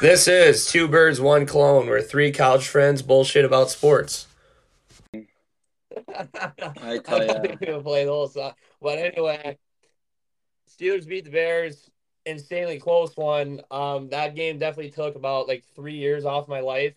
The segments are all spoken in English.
This is Two Birds, One Clone, where three college friends bullshit about sports. I tell I'm not gonna play the whole song. But anyway, Steelers beat the Bears, insanely close one. Um, that game definitely took about like three years off my life.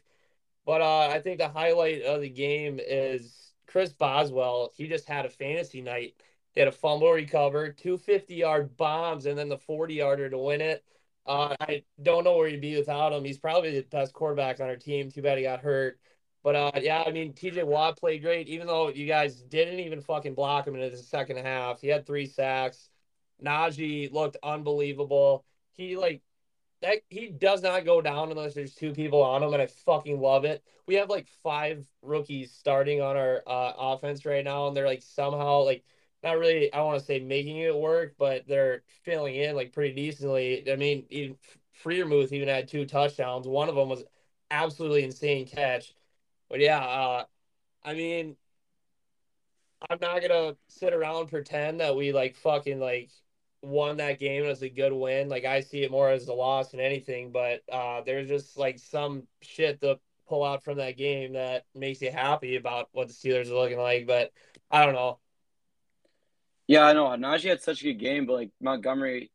But uh, I think the highlight of the game is Chris Boswell. He just had a fantasy night. He had a fumble recover, two 50 yard bombs, and then the 40 yarder to win it. Uh, I don't know where he'd be without him. He's probably the best quarterback on our team. Too bad he got hurt. But uh, yeah, I mean, TJ Watt played great, even though you guys didn't even fucking block him in the second half. He had three sacks. Najee looked unbelievable. He like that he does not go down unless there's two people on him, and I fucking love it. We have like five rookies starting on our uh, offense right now, and they're like somehow like not really. I want to say making it work, but they're filling in like pretty decently. I mean, even Freiermuth even had two touchdowns. One of them was absolutely insane catch. But yeah, uh, I mean, I'm not gonna sit around pretend that we like fucking like won that game as a good win. Like I see it more as a loss than anything. But uh, there's just like some shit to pull out from that game that makes you happy about what the Steelers are looking like. But I don't know. Yeah, I know. Najee had such a good game, but like Montgomery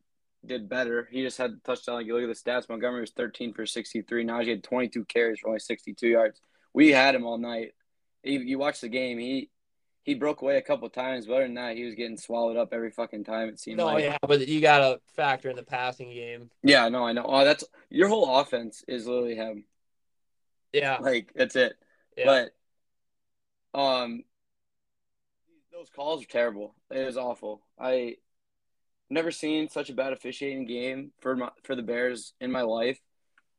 did better. He just had the touchdown. Like you look at the stats, Montgomery was 13 for 63. Najee had 22 carries for only 62 yards. We had him all night. He, you watch the game, he he broke away a couple times, but other than that, he was getting swallowed up every fucking time. It seemed No, like. yeah, but you gotta factor in the passing game. Yeah, no, I know. Oh, that's your whole offense is literally him. Yeah, Like that's it. yeah. But um, those calls are terrible. It was awful. I never seen such a bad officiating game for my for the Bears in my life.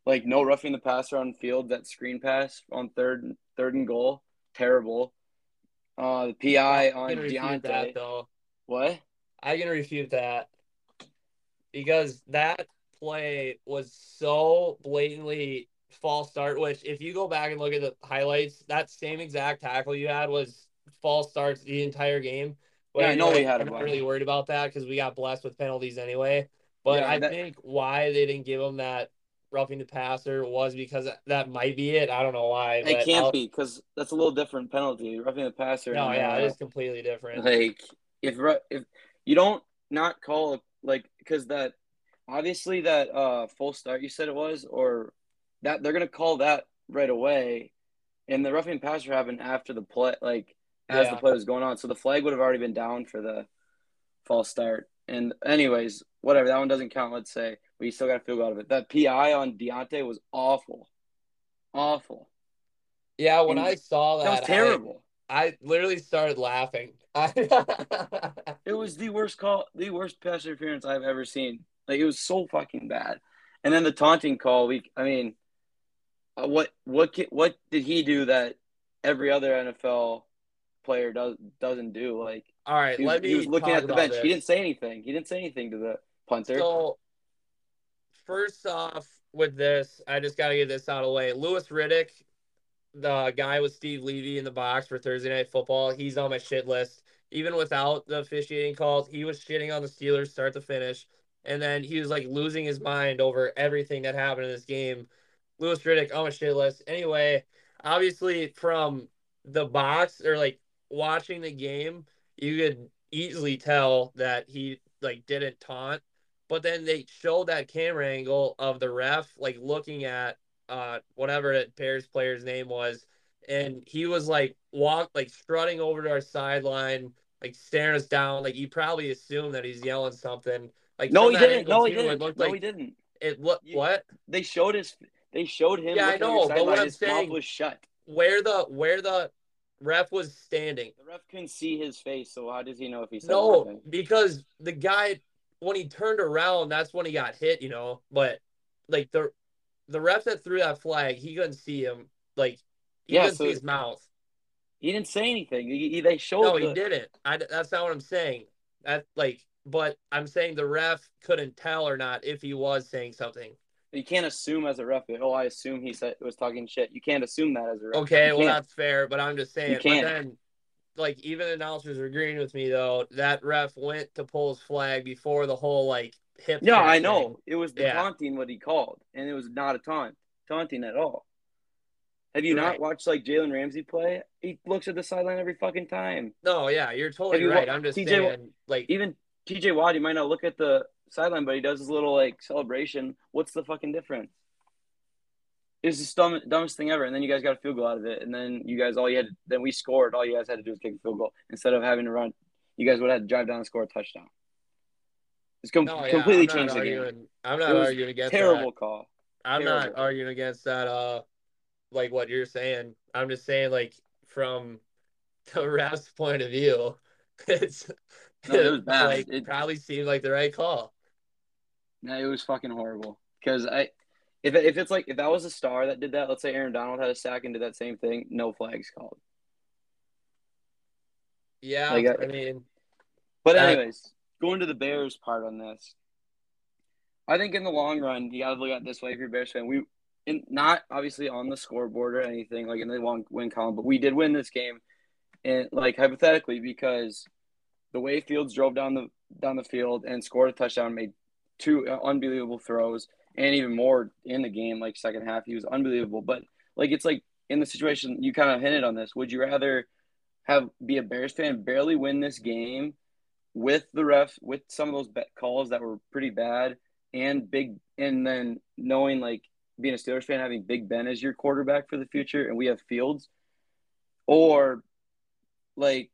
Like no roughing the passer on field. That screen pass on third third and goal, terrible. Uh, the PI on I can refute Diontae. that though. What? I can refute that because that play was so blatantly false start. Which, if you go back and look at the highlights, that same exact tackle you had was false starts the entire game. But Yeah, I know we had a I'm really worried about that because we got blessed with penalties anyway. But Yeah, I that- think why they didn't give him that roughing the passer was because that might be it. I don't know why. It can't I'll- be because that's a little different penalty. Roughing the passer. No, yeah, it uh, is completely different. Like if if you don't not call it like because that obviously that uh full start you said it was or that they're gonna call that right away, and the roughing the passer happened after the play like as Yeah. the play was going on, so the flag would have already been down for the false start. And anyways, whatever that one doesn't count. Let's say we still got a field goal out of it. That PI on Diontae was awful, awful. Yeah, when And I saw that, That was terrible. I literally started laughing. It was the worst call, the worst pass interference I've ever seen. Like it was so fucking bad. And then the taunting call, we, I mean, uh, what what what did he do that every other NFL player does doesn't do? Like All right, he was, let me he was looking at the bench. this. He didn't say anything. He didn't say anything to the punter. So, first off, with this, I just got to get this out of the way. Louis Riddick, the guy with Steve Levy in the box for Thursday Night Football, he's on my shit list. Even without the officiating calls, he was shitting on the Steelers start to finish. And then he was like losing his mind over everything that happened in this game. Louis Riddick on my shit list. Anyway, obviously, from the box or like watching the game, you could easily tell that he like didn't taunt but then they showed that camera angle of the ref like looking at uh whatever that Bears player's name was, and he was like walk like strutting over to our sideline, like staring us down. Like you probably assume that he's yelling something. Like no, he didn't. No, he didn't. looked No, like he didn't. it look You- what They showed his. They showed him. Yeah, I know, but what. I'm His saying- was shut. where the where the ref was standing. The ref couldn't see his face, so how does he know if he said No, anything? because the guy when he turned around, that's when he got hit, you know. But like the the ref that threw that flag, he couldn't see him. Like he Yeah, couldn't so- see his mouth. He didn't say anything. He, he- they showed. No, the, he didn't. I, that's not what I'm saying. That like, but I'm saying the ref couldn't tell or not if he was saying something. You can't assume as a ref. Oh, I assume he said was talking shit. You can't assume that as a ref. Okay, You well can't. that's fair, but I'm just saying. You can't. But then, like even the announcers are agreeing with me though. That ref went to pull his flag before the whole like hip. Yeah, I thing. know. It was the Yeah. taunting what he called, and it was not a taunt, taunting at all. Have you not watched like Jalen Ramsey play? He looks at the sideline every fucking time. No, yeah, you're totally you right. wa- I'm just TJ saying, like, Even TJ Watt, he might not look at the sideline, but he does his little like celebration. What's the fucking difference? It's the dumb, dumbest thing ever. And then you guys got a field goal out of it, and then you guys all you had, then we scored. All you guys had to do was kick a field goal instead of having to run. You guys would have had to drive down and score a touchdown. It's com- no, yeah, completely changed not the game. I'm not arguing against Terrible that. call. I'm not arguing against that. Uh, like what you're saying. I'm just saying, like from the ref's point of view, it's No, it was bad. like It- probably seemed like the right call. No, it was fucking horrible. Because I, if if it's like if that was a star that did that, let's say Aaron Donald had a sack and did that same thing, no flags called. Yeah, Like, I- I mean, But anyways, going to the Bears part on this, I think in the long run you got to look at this way if you're a Bears fan. We, in, not obviously on the scoreboard or anything like in the long win column, but we did win this game, and like hypothetically because the way Fields drove down the down the field and scored a touchdown, made two uh, unbelievable throws, and even more in the game. Like second half, he was unbelievable. But like it's like in the situation you kind of hinted on this. Would you rather have be a Bears fan, barely win this game with the refs, with some of those bet calls that were pretty bad, and big, and then knowing like being a Steelers fan, having Big Ben as your quarterback for the future, and we have Fields, or like,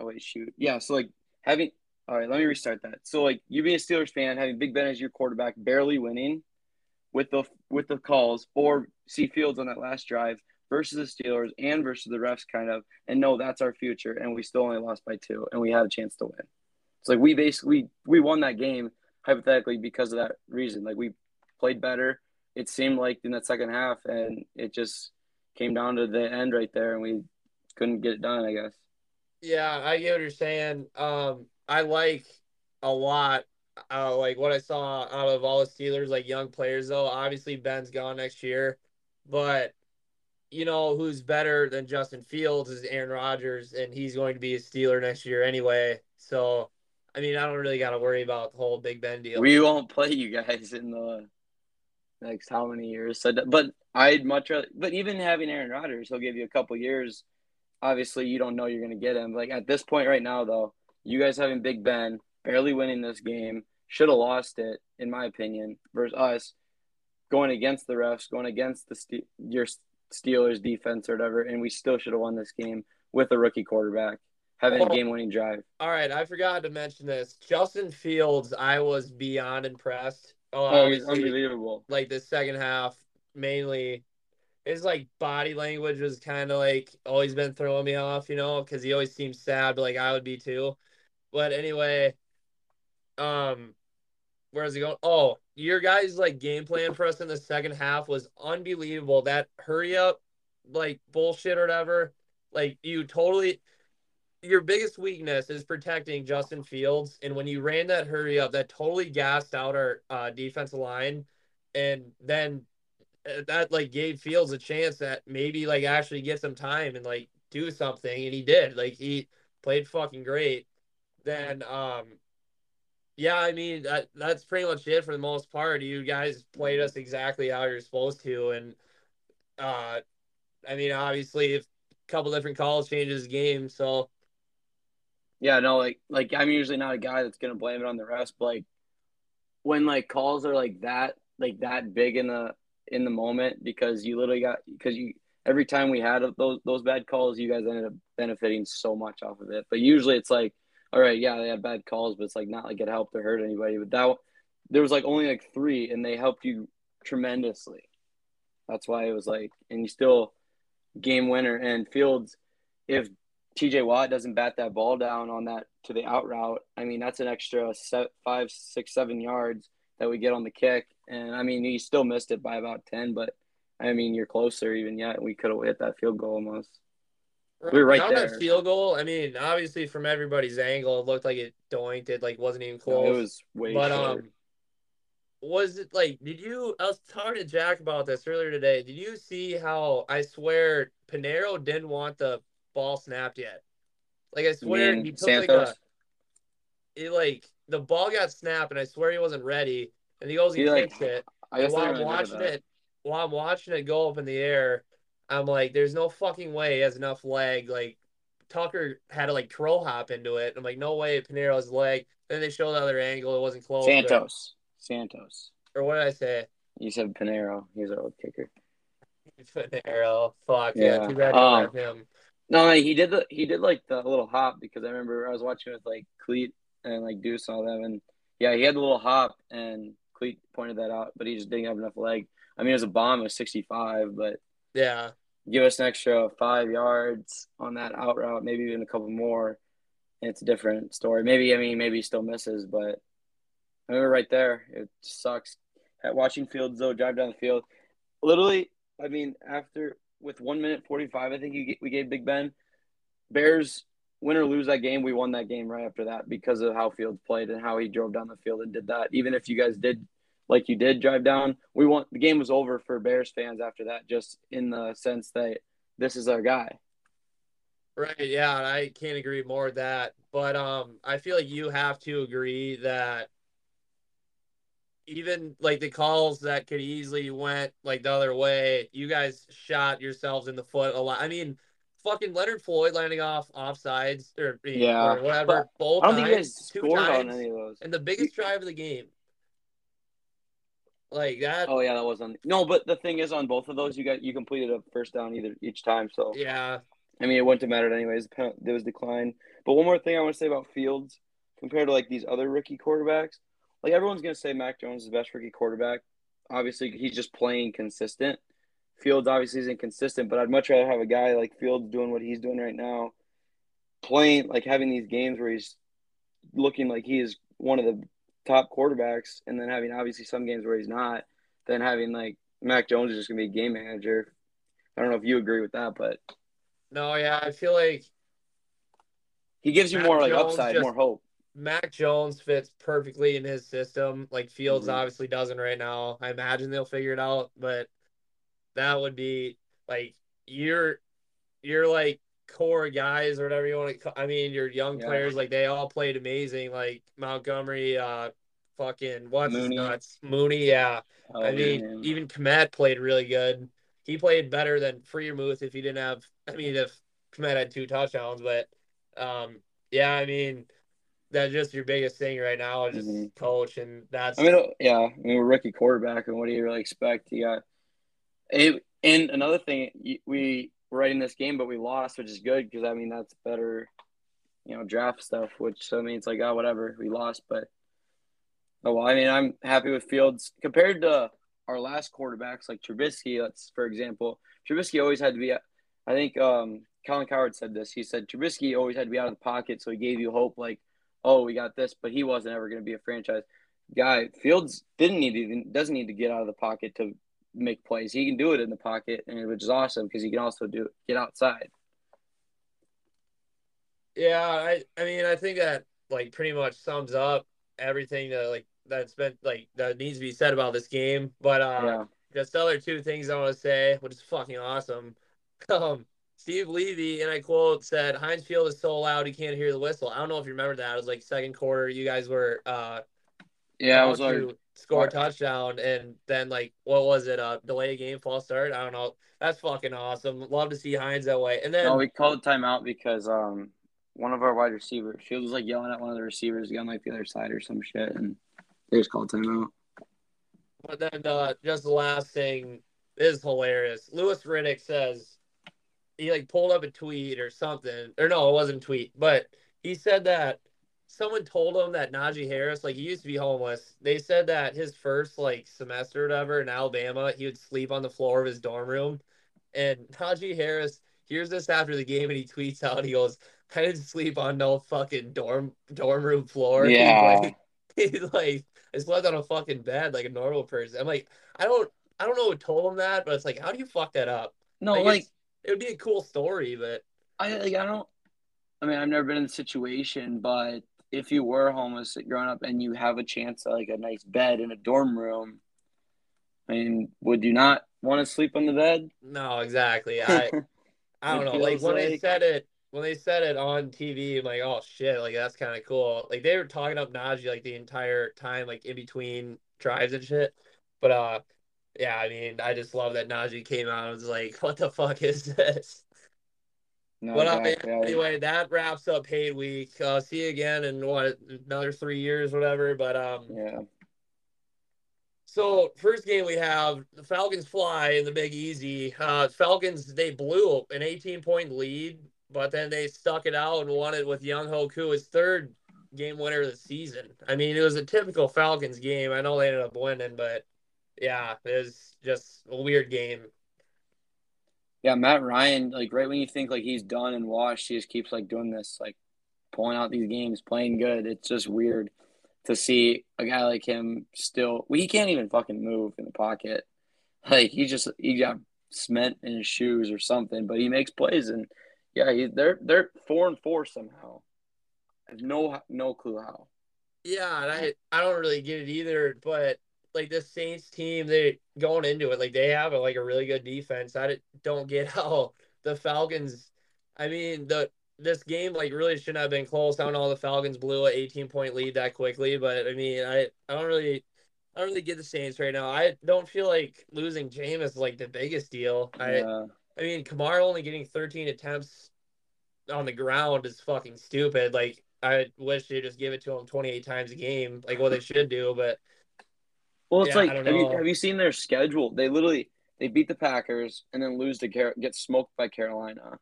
oh wait, shoot, yeah, so like having. All right, let me restart that. So like you being a Steelers fan, having Big Ben as your quarterback, barely winning with the with the calls, or see Fields on that last drive versus the Steelers and versus the refs, kind of, and no, that's our future, and we still only lost by two, and we had a chance to win. It's like we basically we won that game hypothetically because of that reason. Like we played better. It seemed like in that second half, and it just came down to the end right there, and we couldn't get it done. I guess. yeah, I get what you're saying. Um, I like a lot. Uh, like what I saw out of all the Steelers, like young players, though. Obviously, Ben's gone next year, but you know who's better than Justin Fields is Aaron Rodgers, and he's going to be a Steeler next year anyway. So, I mean, I don't really got to worry about the whole Big Ben deal. We won't play you guys in the next how many years. So, but I'd much rather. But even having Aaron Rodgers, he'll give you a couple years. Obviously, you don't know you're going to get him. Like at this point right now, though, you guys having Big Ben barely winning this game should have lost it, in my opinion, versus us going against the refs, going against the Ste- your Steelers defense or whatever, and we still should have won this game with a rookie quarterback having a game-winning drive. All right, I forgot to mention this. Justin Fields, I was beyond impressed. Oh, Oh, he's unbelievable. like the second half, mainly his like body language was kind of like always been throwing me off, you know, because he always seems sad, but like I would be too. But anyway, um, where's he going? Oh, your guys' like game plan for us in the second half was unbelievable. That hurry up, like bullshit or whatever. Like you totally your biggest weakness is protecting Justin Fields. And when you ran that hurry up, that totally gassed out our uh, defensive line. And then uh, that like gave Fields a chance that maybe like actually get some time and like do something. And he did. Like he played fucking great. Then, um, yeah, I mean that that's pretty much it for the most part. You guys played us exactly how you're supposed to, and uh, I mean obviously if a couple different calls changes game, so Yeah, no, like like I'm usually not a guy that's gonna blame it on the refs, but like when like calls are like that, like that big in the in the moment, because you literally got because you every time we had those those bad calls, you guys ended up benefiting so much off of it. But usually it's like, all right, yeah, they had bad calls, but it's like not like it helped or hurt anybody. But that there was like only like three, and they helped you tremendously. That's why it was like, and you still game winner and Fields. If TJ Watt doesn't bat that ball down on that to the out route, I mean that's an extra set, five, six, seven yards that we get on the kick. And I mean he still missed it by about ten, but I mean you're closer even yet. We could have hit that field goal almost. We were right on there. that field goal. I mean, obviously from everybody's angle, it looked like it doinked. It like wasn't even No, close. it was way but short. um, was it like? Did you? I was talking to Jack about this earlier today. Did you see how I swear Pineiro didn't want the ball snapped yet? Like I swear he took Santos? like a. It like the ball got snapped, and I swear he wasn't ready, and he goes, he, He, like, kicks it. I guess And while I'm watching that. it, while I'm watching it go up in the air, I'm like, there's no fucking way he has enough leg. Like Tucker had to like crow hop into it. I'm like, no way, Pineiro's leg. Then they show the other angle. It wasn't close. Santos. Santos. Or, what did I say? You said Pineiro. He's our old kicker. Pineiro. Fuck yeah. Yeah. Too bad you Um, have him. No, like, he did the he did like the little hop because I remember I was watching with like Cleat and like Deuce and all them, and yeah, he had the little hop, and Cleat pointed that out, but he just didn't have enough leg. I mean, it was a bomb, it was sixty five, but Yeah. Give us an extra five yards on that out route, maybe even a couple more. And it's a different story. Maybe I mean maybe he still misses, but I remember right there. It sucks. At watching Fields though drive down the field, literally. I mean, after with one minute forty five, I think we gave Big Ben. Bears win or lose that game, we won that game right after that because of how Fields played and how he drove down the field and did that. Even if you guys did like you did drive down, we want The game was over for Bears fans after that, just in the sense that this is our guy. Right, yeah, I can't agree more with that. But um I feel like you have to agree that even like the calls that could easily went like the other way, you guys shot yourselves in the foot a lot. I mean, fucking Leonard Floyd landing off offsides or, Yeah, or whatever. both I don't think you times, guys two scored on times, any of those. and the biggest drive of the game. Like that. Oh yeah, that was on. No, but the thing is, on both of those, you got you completed a first down either each time. So Yeah. I mean, it wouldn't have mattered anyways. There was decline. But one more thing I want to say about Fields compared to like these other rookie quarterbacks. Like everyone's gonna say Mac Jones is the best rookie quarterback. Obviously, he's just playing consistent. Fields obviously isn't consistent, but I'd much rather have a guy like Fields doing what he's doing right now, playing like having these games where he's looking like he is one of the top quarterbacks, and then having obviously some games where he's not, then having like Mac Jones is just gonna be a game manager. I don't know if you agree with that, but No, yeah, I feel like he gives you Mac more like Jones upside, just- more hope. Mac Jones fits perfectly in his system. Like Fields Mhm. obviously doesn't right now. I imagine they'll figure it out, but that would be like you're you're like core guys or whatever you want to. Call, I mean, your young Yeah. players like they all played amazing. Like Montgomery, uh, fucking what's Mooney. nuts, Mooney. Yeah, Oh, I mean, man. even Kmet played really good. He played better than Freiermuth if he didn't have. I mean, if Kmet had two touchdowns, but um, yeah, I mean, that's just your biggest thing right now is just Mhm. coach, and that's I mean, yeah, I mean, we're rookie quarterback, and what do you really expect? You got, it, and another thing, we were right in this game, but we lost, which is good because I mean that's better, you know, draft stuff. Which I mean, it's like oh whatever, we lost, but oh well. I mean, I'm happy with Fields compared to our last quarterbacks like Trubisky. Let's for example, Trubisky always had to be. I think um, Colin Cowherd said this. He said Trubisky always had to be out of the pocket, so he gave you hope, like, oh, we got this, but he wasn't ever going to be a franchise guy. Fields didn't need to, doesn't need to get out of the pocket to make plays. He can do it in the pocket, and which is awesome because he can also do get outside. yeah. I I mean, I think that like pretty much sums up everything that like that's been like that needs to be said about this game. But uh, yeah, just other two things I want to say, which is fucking awesome. Um, Steve Levy, and I quote, said, Heinz Field is so loud he can't hear the whistle. I don't know if you remember that. It was like second quarter. You guys were uh yeah. I was like, score a touchdown and then like what was it, uh delay a game, false start? I don't know. That's fucking awesome. Love to see Heinz that way. And then no, we called timeout because um one of our wide receivers, Fields was like yelling at one of the receivers on like the other side or some shit, and they just called timeout. But then uh, just the last thing is hilarious. Louis Riddick says he like pulled up a tweet or something, or no, it wasn't tweet, but he said that someone told him that Najee Harris, like he used to be homeless. They said that his first like semester or whatever in Alabama, he would sleep on the floor of his dorm room. And Najee Harris hears this after the game and he tweets out, he goes, I didn't sleep on no fucking dorm dorm room floor. He's Yeah. like, he's like, I slept on a fucking bed like a normal person. I'm like, I don't I don't know who told him that, but it's like, how do you fuck that up? No, Like, like it would be a cool story, but I like I don't. I mean, I've never been in the situation, but if you were homeless growing up and you have a chance at like a nice bed in a dorm room, I mean, would you not want to sleep on the bed? no, exactly. I I don't know. Like when like- said it, when they said it on TV, I'm like, oh shit, like that's kind of cool. Like they were talking up Najee like the entire time, like in between drives and shit. But uh, yeah, I mean, I just love that Najee came out and was like, what the fuck is this? No, but exactly. uh, anyway, that wraps up hate week. Uh, see you again in what another three years, whatever. But um, yeah. So first game we have the Falcons fly in the Big Easy. Uh, Falcons they blew an 18 point lead, but then they stuck it out and won it with Younghoe Koo his third game winner of the season. I mean, it was a typical Falcons game. I know they ended up winning, but yeah, it was just a weird game. Yeah, Matt Ryan, like right when you think like he's done and washed, he just keeps like doing this, like pulling out these games, playing good. It's just weird to see a guy like him still. Well, he can't even fucking move in the pocket. Like he just he got cement in his shoes or something, but he makes plays and yeah, he, they're they're four and four somehow. I have no no clue how. Yeah, and I I don't really get it either, but like the Saints team, they going into it like they have a, like a really good defense. I don't get how the Falcons. I mean the this game like really shouldn't have been close. I don't know the Falcons blew an 18 point lead that quickly, but I mean I I don't really I don't really get the Saints right now. I don't feel like losing Jameis is like the biggest deal. Yeah. I I mean Kamara only getting 13 attempts on the ground is fucking stupid. Like I wish they just give it to him 28 times a game, like what they should do, but well, it's yeah, like have you have you seen their schedule? They literally they beat the Packers and then lose to Car- get smoked by Carolina.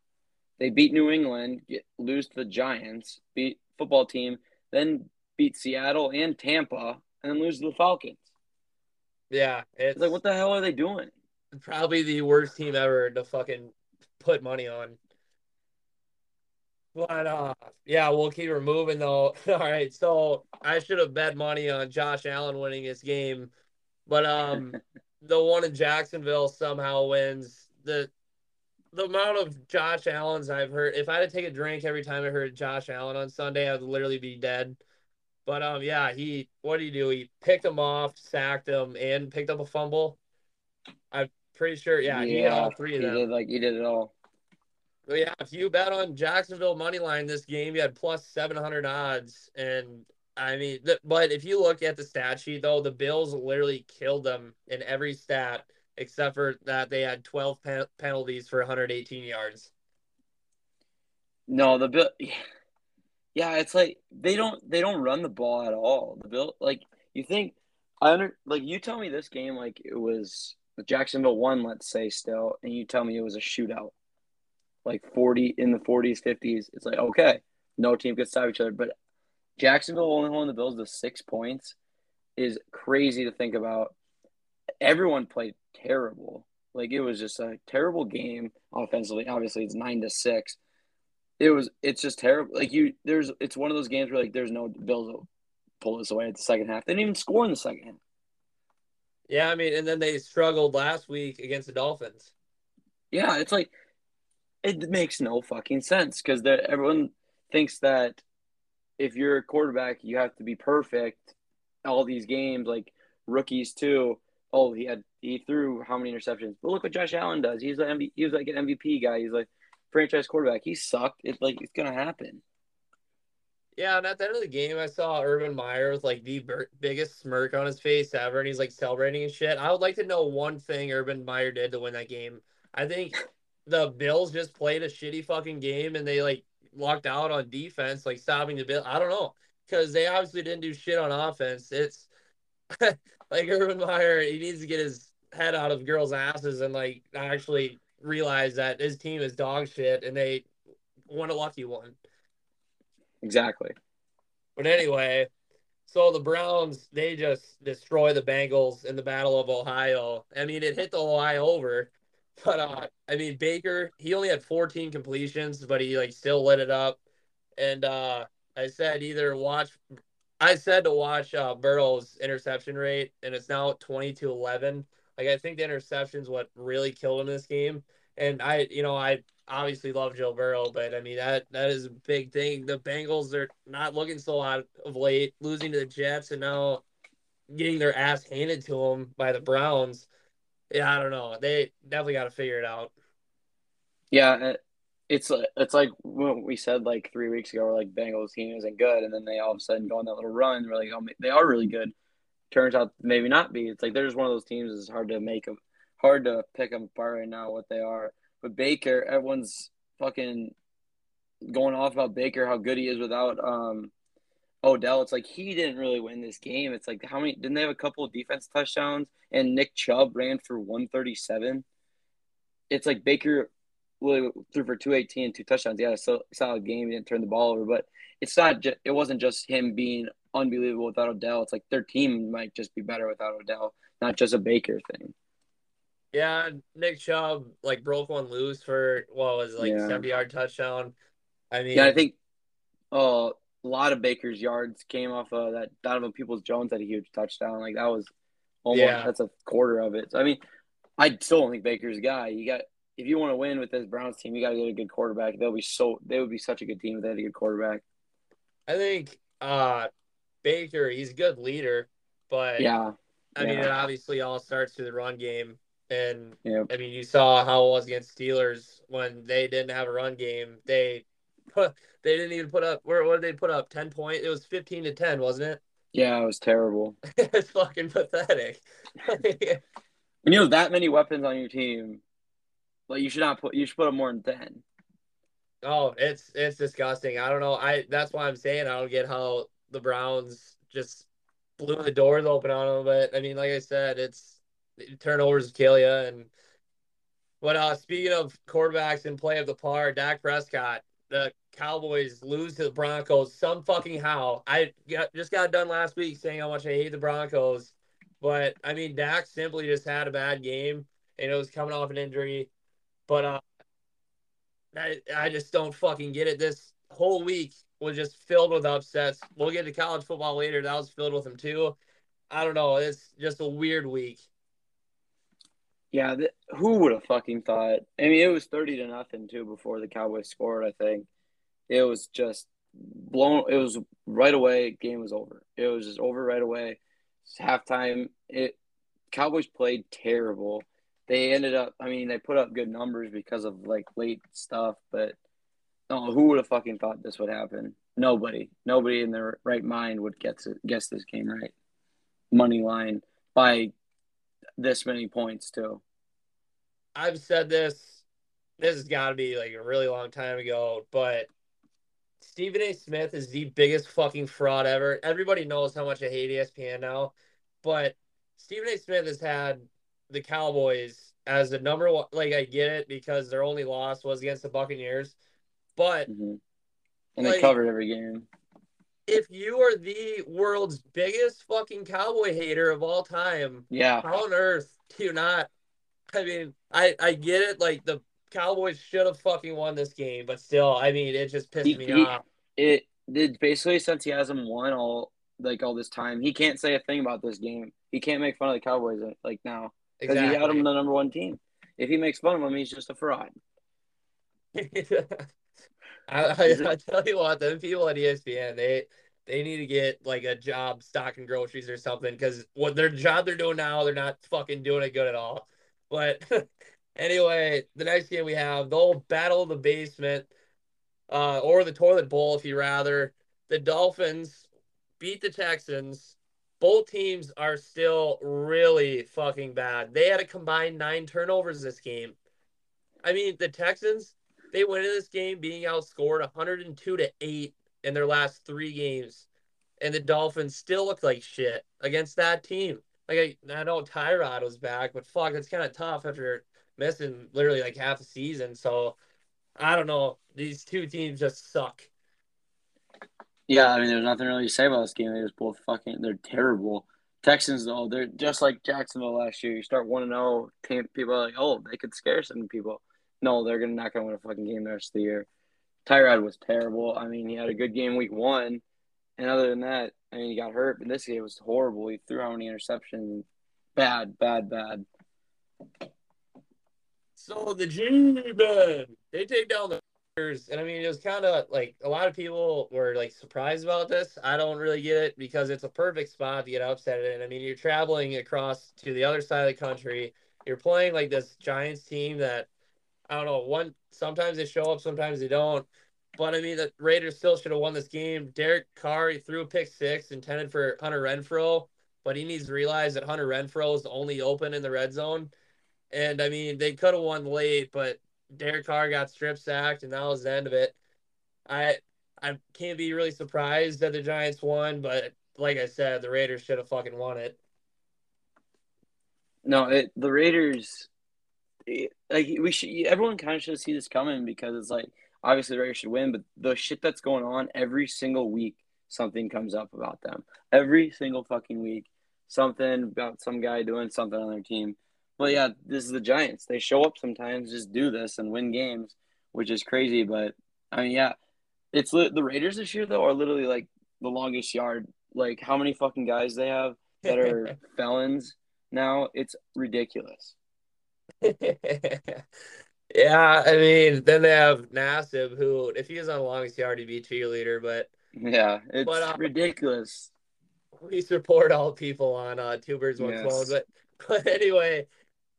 They beat New England, get lose to the Giants, beat football team, then beat Seattle and Tampa, and then lose to the Falcons. Yeah, it's, it's like what the hell are they doing? Probably the worst team ever to fucking put money on. But uh, yeah, we'll keep her moving though. All right, so I should have bet money on Josh Allen winning this game, but um, the one in Jacksonville somehow wins. the The amount of Josh Allen's I've heard, if I had to take a drink every time I heard Josh Allen on Sunday, I would literally be dead. But um, yeah, he what did he do? He picked him off, sacked him, and picked up a fumble. I'm pretty sure. Yeah, yeah he had all three of them. He did like he did it all. But yeah, if you bet on Jacksonville money line this game, you had plus seven hundred odds, and I mean, but if you look at the stat sheet though, the Bills literally killed them in every stat except for that they had twelve pen- penalties for 118 yards. No, the bill. Yeah, it's like they don't they don't run the ball at all. The bill like you think I under like you tell me this game like it was Jacksonville won, let's say still, and you tell me it was a shootout like 40 in the 40s, 50s, it's like, okay, no team could stop each other. But Jacksonville only holding the Bills to six points is crazy to think about. Everyone played terrible. Like it was just a terrible game offensively. Obviously, it's nine to six. It was. It's just terrible. Like you, there's. It's one of those games where like there's no Bills will pull this away at the second half. They didn't even score in the second half. Yeah, I mean, and then they struggled last week against the Dolphins. Yeah, it's like it makes no fucking sense because everyone thinks that if you're a quarterback, you have to be perfect. All these games, like rookies too. Oh, he had he threw how many interceptions? But look what Josh Allen does. He's like he was like an MVP guy. He's like franchise quarterback. He sucked. It's like it's gonna happen. Yeah, and at the end of the game, I saw Urban Meyer with like the biggest smirk on his face ever, and he's like celebrating and shit. I would like to know one thing Urban Meyer did to win that game. I think the Bills just played a shitty fucking game and they like locked out on defense, like stopping the Bill. I don't know because they obviously didn't do shit on offense. It's like Urban Meyer, he needs to get his head out of girls' asses and like actually realize that his team is dog shit and they won a lucky one. Exactly. But anyway, so the Browns they just destroy the Bengals in the Battle of Ohio. I mean, it hit the Ohio over. But uh, I mean, Baker, he only had 14 completions, but he like still lit it up. And uh, I said either watch, I said to watch uh, Burrow's interception rate, and it's now 20 to 11. Like I think the interceptions what really killed him this game. And I, you know, I obviously love Joe Burrow, but I mean that that is a big thing. The Bengals they're not looking so hot of late, losing to the Jets, and now getting their ass handed to them by the Browns yeah, I don't know. They definitely got to figure it out. Yeah, it's it's like when we said like three weeks ago, we're like Bengals team isn't good, and then they all of a sudden go on that little run. We're like, oh, they are really good. Turns out maybe not be. It's like they're just one of those teams. It's hard to make them, hard to pick them apart right now what they are. But Baker, everyone's fucking going off about Baker, how good he is without um Odell. It's like he didn't really win this game. It's like how many didn't they have a couple of defense touchdowns and Nick Chubb ran for 137? It's like Baker really threw for 218 and two touchdowns. Yeah, so solid game. He didn't turn the ball over, but it's not just it wasn't just him being unbelievable without Odell. It's like their team might just be better without Odell, not just a Baker thing. Yeah, Nick Chubb like broke one loose for what was like yeah. 70 yard touchdown. I mean, yeah, I think uh, a lot of Baker's yards came off of that Donovan Peoples Jones had a huge touchdown. Like that was almost yeah. that's a quarter of it. So I mean, I still don't think Baker's a guy. You got if you want to win with this Browns team, you got to get a good quarterback. They'll be so they would be such a good team if they had a good quarterback. I think uh Baker, he's a good leader, but yeah, I yeah. mean, it obviously all starts through the run game. And yep. I mean, you saw how it was against Steelers when they didn't have a run game. They put they didn't even put up where what did they put up? Ten point. It was fifteen to ten, wasn't it? Yeah, it was terrible. it's fucking pathetic. when you have that many weapons on your team, like you should not put you should put up more than ten. Oh, it's it's disgusting. I don't know. I that's why I'm saying I don't get how the Browns just blew the doors open on them. But I mean, like I said, it's turnovers kill you. And but uh, speaking of quarterbacks and play of the par, Dak Prescott, the Cowboys lose to the Broncos some fucking how. I got, just got done last week saying how much I hate the Broncos, but I mean Dak simply just had a bad game and it was coming off an injury. But uh, I I just don't fucking get it. This whole week was just filled with upsets. We'll get to college football later. That was filled with them too. I don't know. It's just a weird week. Yeah, th- who would have fucking thought? I mean, it was thirty to nothing too before the Cowboys scored. I think it was just blown. It was right away. Game was over. It was just over right away. It's halftime. It Cowboys played terrible. They ended up. I mean, they put up good numbers because of like late stuff, but no, who would have fucking thought this would happen? Nobody. Nobody in their right mind would guess guess this game right. Money line by this many points too. I've said this. This has got to be like a really long time ago, but Stephen A. Smith is the biggest fucking fraud ever. Everybody knows how much I hate ESPN now, but Stephen A. Smith has had the Cowboys as the number one. Like I get it because their only loss was against the Buccaneers, but mm-hmm. and like, they covered every game if you are the world's biggest fucking cowboy hater of all time, yeah, how on earth do you not? I mean, I I get it. Like the Cowboys should have fucking won this game, but still, I mean, it just pissed he, me he, off. It did basically since he hasn't won all like all this time, he can't say a thing about this game. He can't make fun of the Cowboys uh, like now because exactly. he had them the number one team. If he makes fun of them, he's just a fraud. I, I, I, tell you what, the people at ESPN, they they need to get like a job stocking groceries or something because what their job they're doing now, they're not fucking doing it good at all. But anyway, the next game we have the old battle of the basement, uh, or the toilet bowl, if you rather. The Dolphins beat the Texans. Both teams are still really fucking bad. They had a combined nine turnovers this game. I mean, the Texans they went in this game being outscored 102 to 8 in their last three games. And the Dolphins still look like shit against that team. Like I, I know Tyrod was back, but fuck, it's kind of tough after missing literally like half the season. So I don't know. These two teams just suck. Yeah, I mean, there's nothing really to say about this game. They just both fucking, they're terrible. Texans though, they're just like Jacksonville last year. You start one and zero, oh, people are like, oh, they could scare some people. No, they're gonna not gonna win a fucking game the rest of the year. Tyrod was terrible. I mean, he had a good game week one, and other than that, I mean, he got hurt. But this game was horrible. He threw how many interceptions? Bad, bad, bad. So the G-Men, they take down the Bears, and I mean, it was kind of like a lot of people were like surprised about this. I don't really get it because it's a perfect spot to get upset in. I mean, you're traveling across to the other side of the country. You're playing like this Giants team that I don't know. One sometimes they show up, sometimes they don't. But I mean, the Raiders still should have won this game. Derek Carr he threw a pick six intended for Hunter Renfrow, but he needs to realize that Hunter Renfrow is the only open in the red zone. And I mean, they could have won late, but Derek Carr got strip sacked, and that was the end of it. I I can't be really surprised that the Giants won, but like I said, the Raiders should have fucking won it. No, it, the Raiders, like we should, everyone kind of should see this coming because it's like obviously the Raiders should win, but the shit that's going on every single week, something comes up about them. Every single fucking week, something about some guy doing something on their team. But yeah, this is the Giants. They show up sometimes, just do this and win games, which is crazy. But I mean, yeah, it's the Raiders this year though are literally like the longest yard. Like how many fucking guys they have that are felons now? It's ridiculous. yeah, I mean, then they have Nassib, who if he was on the longest yard, he'd be a cheerleader. But yeah, it's but, uh, ridiculous. We support all people on uh, Two Birds One yes. Phone, but but anyway,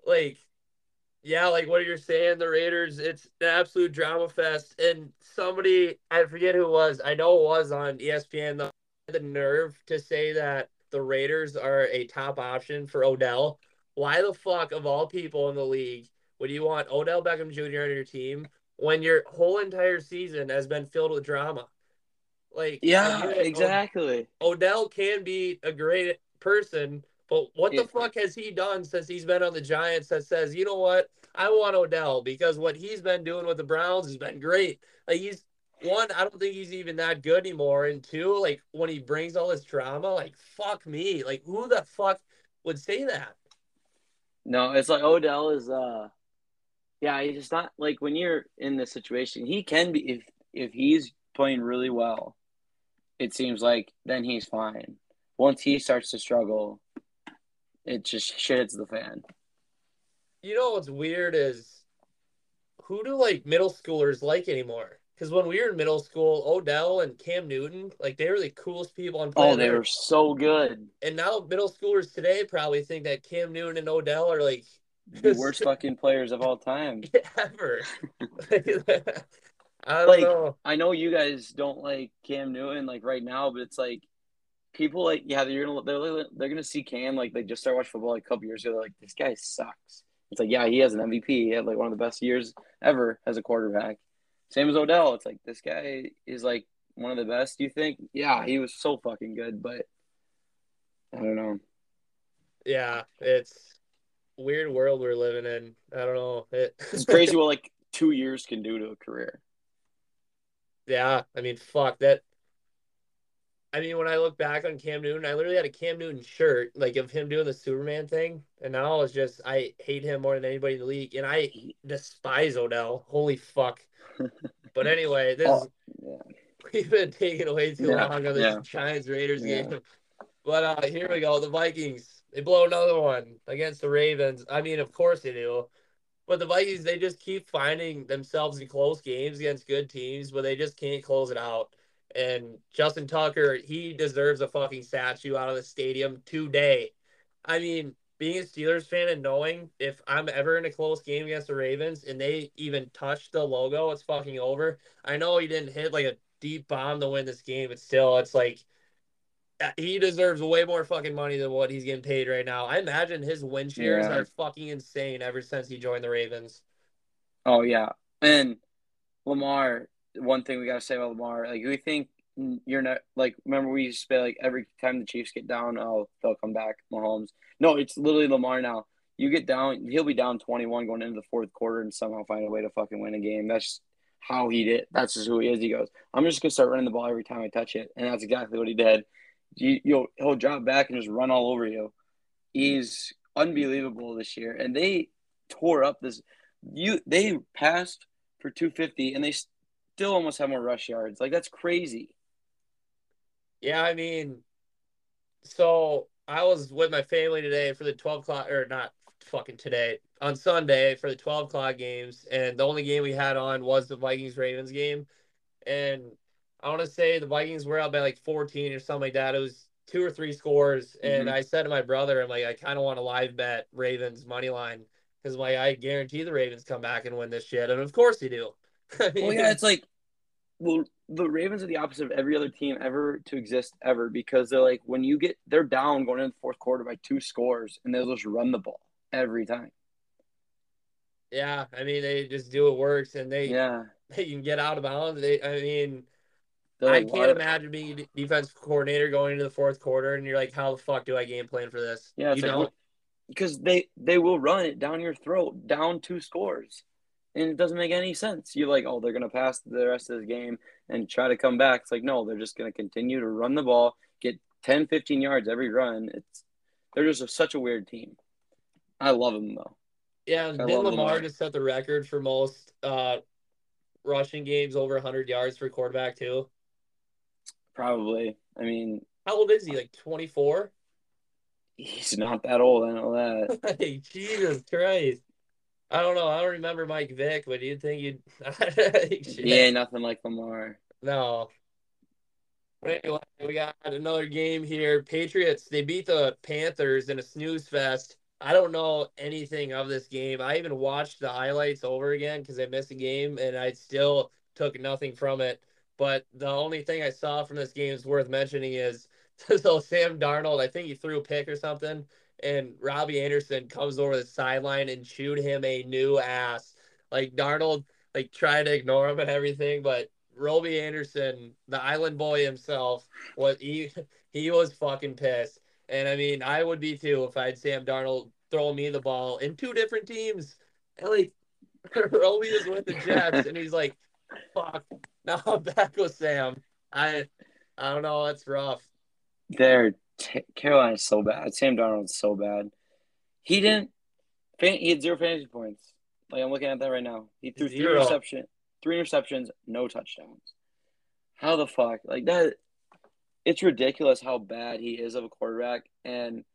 like yeah, like what you're saying, the Raiders, it's an absolute drama fest. And somebody, I forget who it was, I know it was on ESPN, the, the nerve to say that the Raiders are a top option for Odell. Why the fuck, of all people in the league, would you want Odell Beckham Jr. on your team when your whole entire season has been filled with drama? Like, yeah, exactly. Odell can be a great person, but what the fuck has he done since he's been on the Giants that says, you know what, I want Odell because what he's been doing with the Browns has been great. Like he's one, I don't think he's even that good anymore. And two, like when he brings all this drama, like fuck me. Like who the fuck would say that? No, it's like Odell is uh yeah, he's just not like when you're in this situation, he can be if if he's playing really well, it seems like then he's fine. Once he starts to struggle, it just shit hits the fan. You know what's weird is who do like middle schoolers like anymore? Because when we were in middle school, Odell and Cam Newton, like they were the coolest people on planet. Oh, they were so good. And now middle schoolers today probably think that Cam Newton and Odell are like the worst fucking players of all time ever. I like, know. I know you guys don't like Cam Newton like right now, but it's like people like yeah they're gonna they're, they're gonna see Cam like they just started watching football like a couple years ago. They're like this guy sucks. It's like yeah he has an MVP. He had like one of the best years ever as a quarterback. Same as Odell. It's like this guy is like one of the best. You think? Yeah, he was so fucking good, but I don't know. Yeah, it's weird world we're living in. I don't know. It... it's crazy what like two years can do to a career. Yeah, I mean, fuck that. I mean, when I look back on Cam Newton, I literally had a Cam Newton shirt, like of him doing the Superman thing, and now it's just I hate him more than anybody in the league, and I despise Odell. Holy fuck! but anyway, this oh, yeah. we've been taking away too yeah, long on this yeah. Giants Raiders game. But uh, here we go. The Vikings they blow another one against the Ravens. I mean, of course they do. But the Vikings, they just keep finding themselves in close games against good teams, but they just can't close it out. And Justin Tucker, he deserves a fucking statue out of the stadium today. I mean, being a Steelers fan and knowing if I'm ever in a close game against the Ravens and they even touch the logo, it's fucking over. I know he didn't hit like a deep bomb to win this game, but still, it's like uh, he deserves way more fucking money than what he's getting paid right now. I imagine his win shares yeah. are fucking insane ever since he joined the Ravens. Oh yeah, and Lamar. One thing we gotta say about Lamar, like we think you're not like. Remember we used to say like every time the Chiefs get down, oh they'll come back. Mahomes. No, it's literally Lamar now. You get down, he'll be down twenty one going into the fourth quarter and somehow find a way to fucking win a game. That's how he did. That's just who he is. He goes, I'm just gonna start running the ball every time I touch it, and that's exactly what he did you, will he'll drop back and just run all over you. He's unbelievable this year, and they tore up this. You they passed for 250, and they still almost have more rush yards. Like that's crazy. Yeah, I mean, so I was with my family today for the 12 o'clock, or not fucking today, on Sunday for the 12 o'clock games. And the only game we had on was the Vikings Ravens game. And I want to say the Vikings were out by like 14 or something like that. It was two or three scores. And mm-hmm. I said to my brother, I'm like, I kind of want to live bet Ravens money line. because like I guarantee the Ravens come back and win this shit, and of course they do. I mean, well, yeah, it's like, well, the Ravens are the opposite of every other team ever to exist ever because they're like when you get they're down going into the fourth quarter by two scores and they'll just run the ball every time. Yeah, I mean they just do what works and they yeah they can get out of bounds. They, I mean, I can't imagine being defense coordinator going into the fourth quarter and you're like, how the fuck do I game plan for this? Yeah, you like, because they they will run it down your throat, down two scores, and it doesn't make any sense. You're like, oh, they're gonna pass the rest of the game and try to come back. It's like, no, they're just gonna continue to run the ball, get 10, 15 yards every run. It's they're just a, such a weird team. I love them though. Yeah, did Lamar just set the record for most uh, rushing games over 100 yards for quarterback too? Probably. I mean, how old is he? Like 24? He's not that old. I know that. hey, Jesus Christ. I don't know. I don't remember Mike Vick, but you'd think you'd. ain't nothing like Lamar. No. But anyway, we got another game here. Patriots, they beat the Panthers in a snooze fest. I don't know anything of this game. I even watched the highlights over again because I missed a game and I still took nothing from it. But the only thing I saw from this game is worth mentioning is so Sam Darnold, I think he threw a pick or something, and Robbie Anderson comes over the sideline and chewed him a new ass. Like Darnold, like tried to ignore him and everything, but Robbie Anderson, the island boy himself, was he he was fucking pissed. And I mean, I would be too if I had Sam Darnold throwing me the ball in two different teams. And like Robbie is with the Jets, and he's like, "Fuck, now I'm back with Sam." I, I don't know. It's rough. They're t- Carolina's so bad. Sam Darnold's so bad. He mm-hmm. didn't. He had zero fantasy points. Like I'm looking at that right now. He threw zero. three interception, three interceptions, no touchdowns. How the fuck? Like that? It's ridiculous how bad he is of a quarterback, and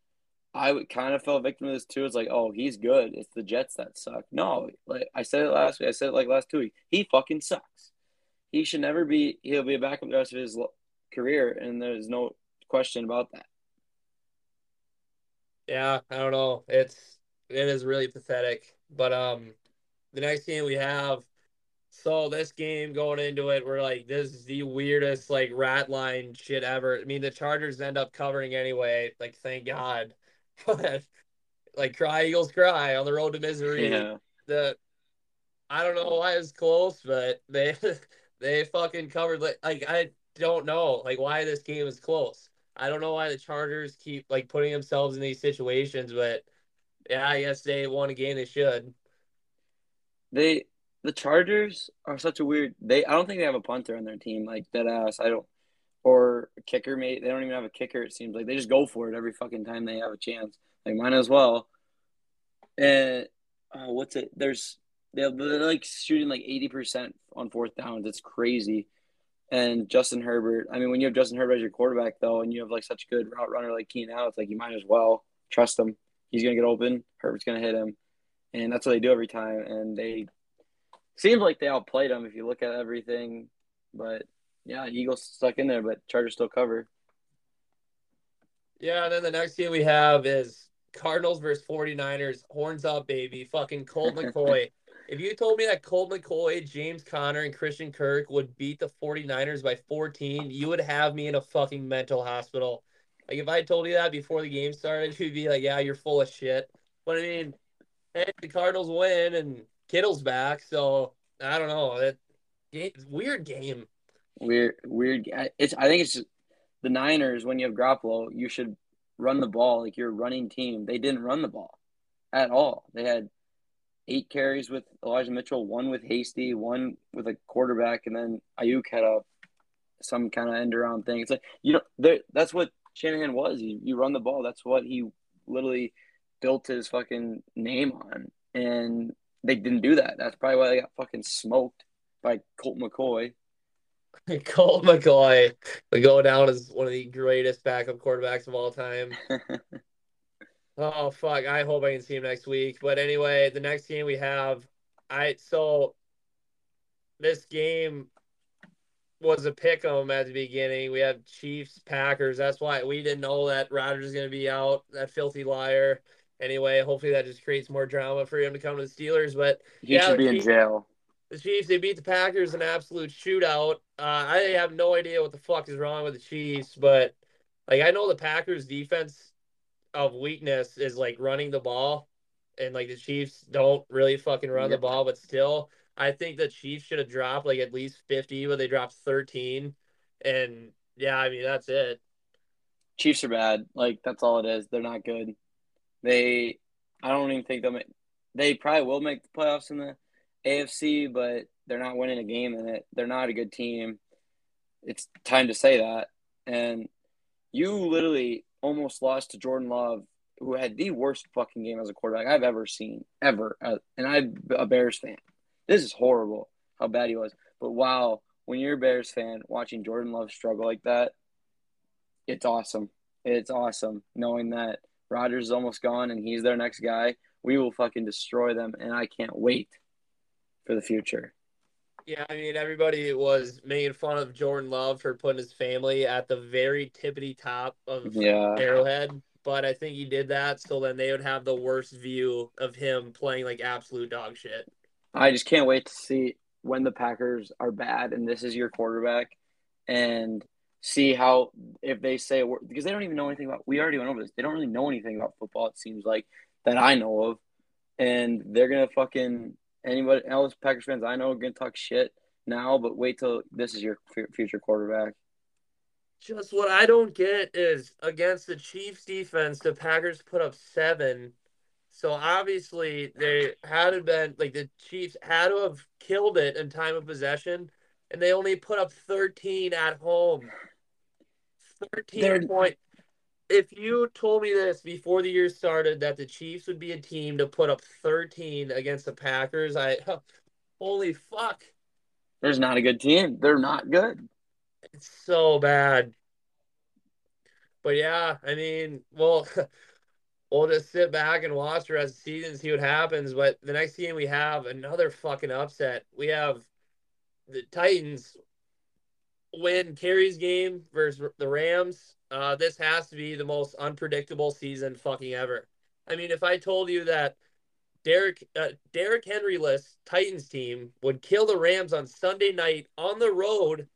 I kind of fell victim to this too. It's like, oh, he's good. It's the Jets that suck. No, like I said it last week. I said it like last two weeks. He fucking sucks. He should never be. He'll be a backup the rest of his career, and there's no question about that. Yeah, I don't know. It's it is really pathetic. But um, the next game we have. So this game going into it, we're like, this is the weirdest like rat line shit ever. I mean, the Chargers end up covering anyway. Like, thank God. But like cry Eagles cry on the road to misery. Yeah. The I don't know why it's close, but they they fucking covered like, like I don't know like why this game is close. I don't know why the Chargers keep like putting themselves in these situations, but yeah, I guess they won a game they should. They the Chargers are such a weird they I don't think they have a punter on their team, like dead ass. I don't or kicker. Mate, they don't even have a kicker. It seems like they just go for it every fucking time they have a chance. Like mine as well. And uh, what's it? There's they're, they're like shooting like eighty percent on fourth downs. It's crazy. And Justin Herbert. I mean, when you have Justin Herbert as your quarterback, though, and you have like such a good route runner like Keenan Allen, it's like you might as well trust him. He's gonna get open. Herbert's gonna hit him, and that's what they do every time. And they seems like they outplayed him if you look at everything, but yeah, Eagles stuck in there, but Chargers still cover. Yeah, and then the next game we have is Cardinals versus 49ers. Horns up, baby. Fucking Colt McCoy. If you told me that Colt McCoy, James Conner, and Christian Kirk would beat the 49ers by 14, you would have me in a fucking mental hospital. Like, if I told you that before the game started, you'd be like, yeah, you're full of shit. But I mean, hey, the Cardinals win and Kittle's back, so I don't know. That game, weird game. Weird, weird. It's. I think it's the Niners. When you have Garoppolo, you should run the ball like you're a running team. They didn't run the ball at all. They had eight carries with Elijah Mitchell, one with Hasty, one with a quarterback, and then Aiyuk had a some kind of end around thing. It's like you know that's what Shanahan was. You, you run the ball. That's what he literally built his fucking name on, and they didn't do that. That's probably why they got fucking smoked by Colt McCoy. Colt McCoy would go down as one of the greatest backup quarterbacks of all time. oh fuck! I hope I can see him next week. But anyway, the next game we have, I so this game was a pick 'em at the beginning. We have Chiefs Packers. That's why we didn't know that Rodgers is going to be out. That filthy liar. anyway. Hopefully that just creates more drama for him to come to the Steelers. But He Yeah, should be in jail. the Chiefs, they beat the Packers in an absolute shootout. Uh, I have no idea what the fuck is wrong with the Chiefs, but like I know the Packers defense of weakness is like running the ball. And like the Chiefs don't really fucking run the ball, but still, I think the Chiefs should have dropped like at least 50, but they dropped 13. And yeah, I mean, that's it. Chiefs are bad. Like that's all it is. They're not good. They, I don't even think they'll make. They probably will make the playoffs in the AFC, but they're not winning a game in it. They're not a good team. It's time to say that. And you literally almost lost to Jordan Love, who had the worst fucking game as a quarterback I've ever seen, ever. Uh, and I'm a Bears fan. This is horrible how bad he was. But wow, when you're a Bears fan, watching Jordan Love struggle like that, it's awesome. It's awesome knowing that Rodgers is almost gone and he's their next guy. We will fucking destroy them, and I can't wait for the future. Yeah, I mean, everybody was making fun of Jordan Love for putting his family at the very tippity top of Yeah, Arrowhead, but I think he did that so then they would have the worst view of him playing like absolute dog shit. I just can't wait to see when the Packers are bad and this is your quarterback, and see how if they say a word because they don't even know anything about. We already went over this. They don't really know anything about football. It seems like that I know of, and they're gonna fucking anybody else Packers fans I know are gonna talk shit now, but wait till this is your f- future quarterback. Just what I don't get is against the Chiefs defense, the Packers put up seven. So obviously they had to been like the Chiefs had to have killed it in time of possession, and they only put up 13 at home. 13 They're- point. If you told me this before the year started that the Chiefs would be a team to put up 13 against the Packers, I holy fuck. There's not a good team. They're not good. It's so bad. But yeah, I mean, well, we'll just sit back and watch the rest of the season and see what happens. But the next game we have another fucking upset. We have the Titans win Carey's game versus the Rams. Uh, this has to be the most unpredictable season fucking ever. I mean, if I told you that Derrick uh, Derrick Henry-less Titans team would kill the Rams on Sunday night on the road,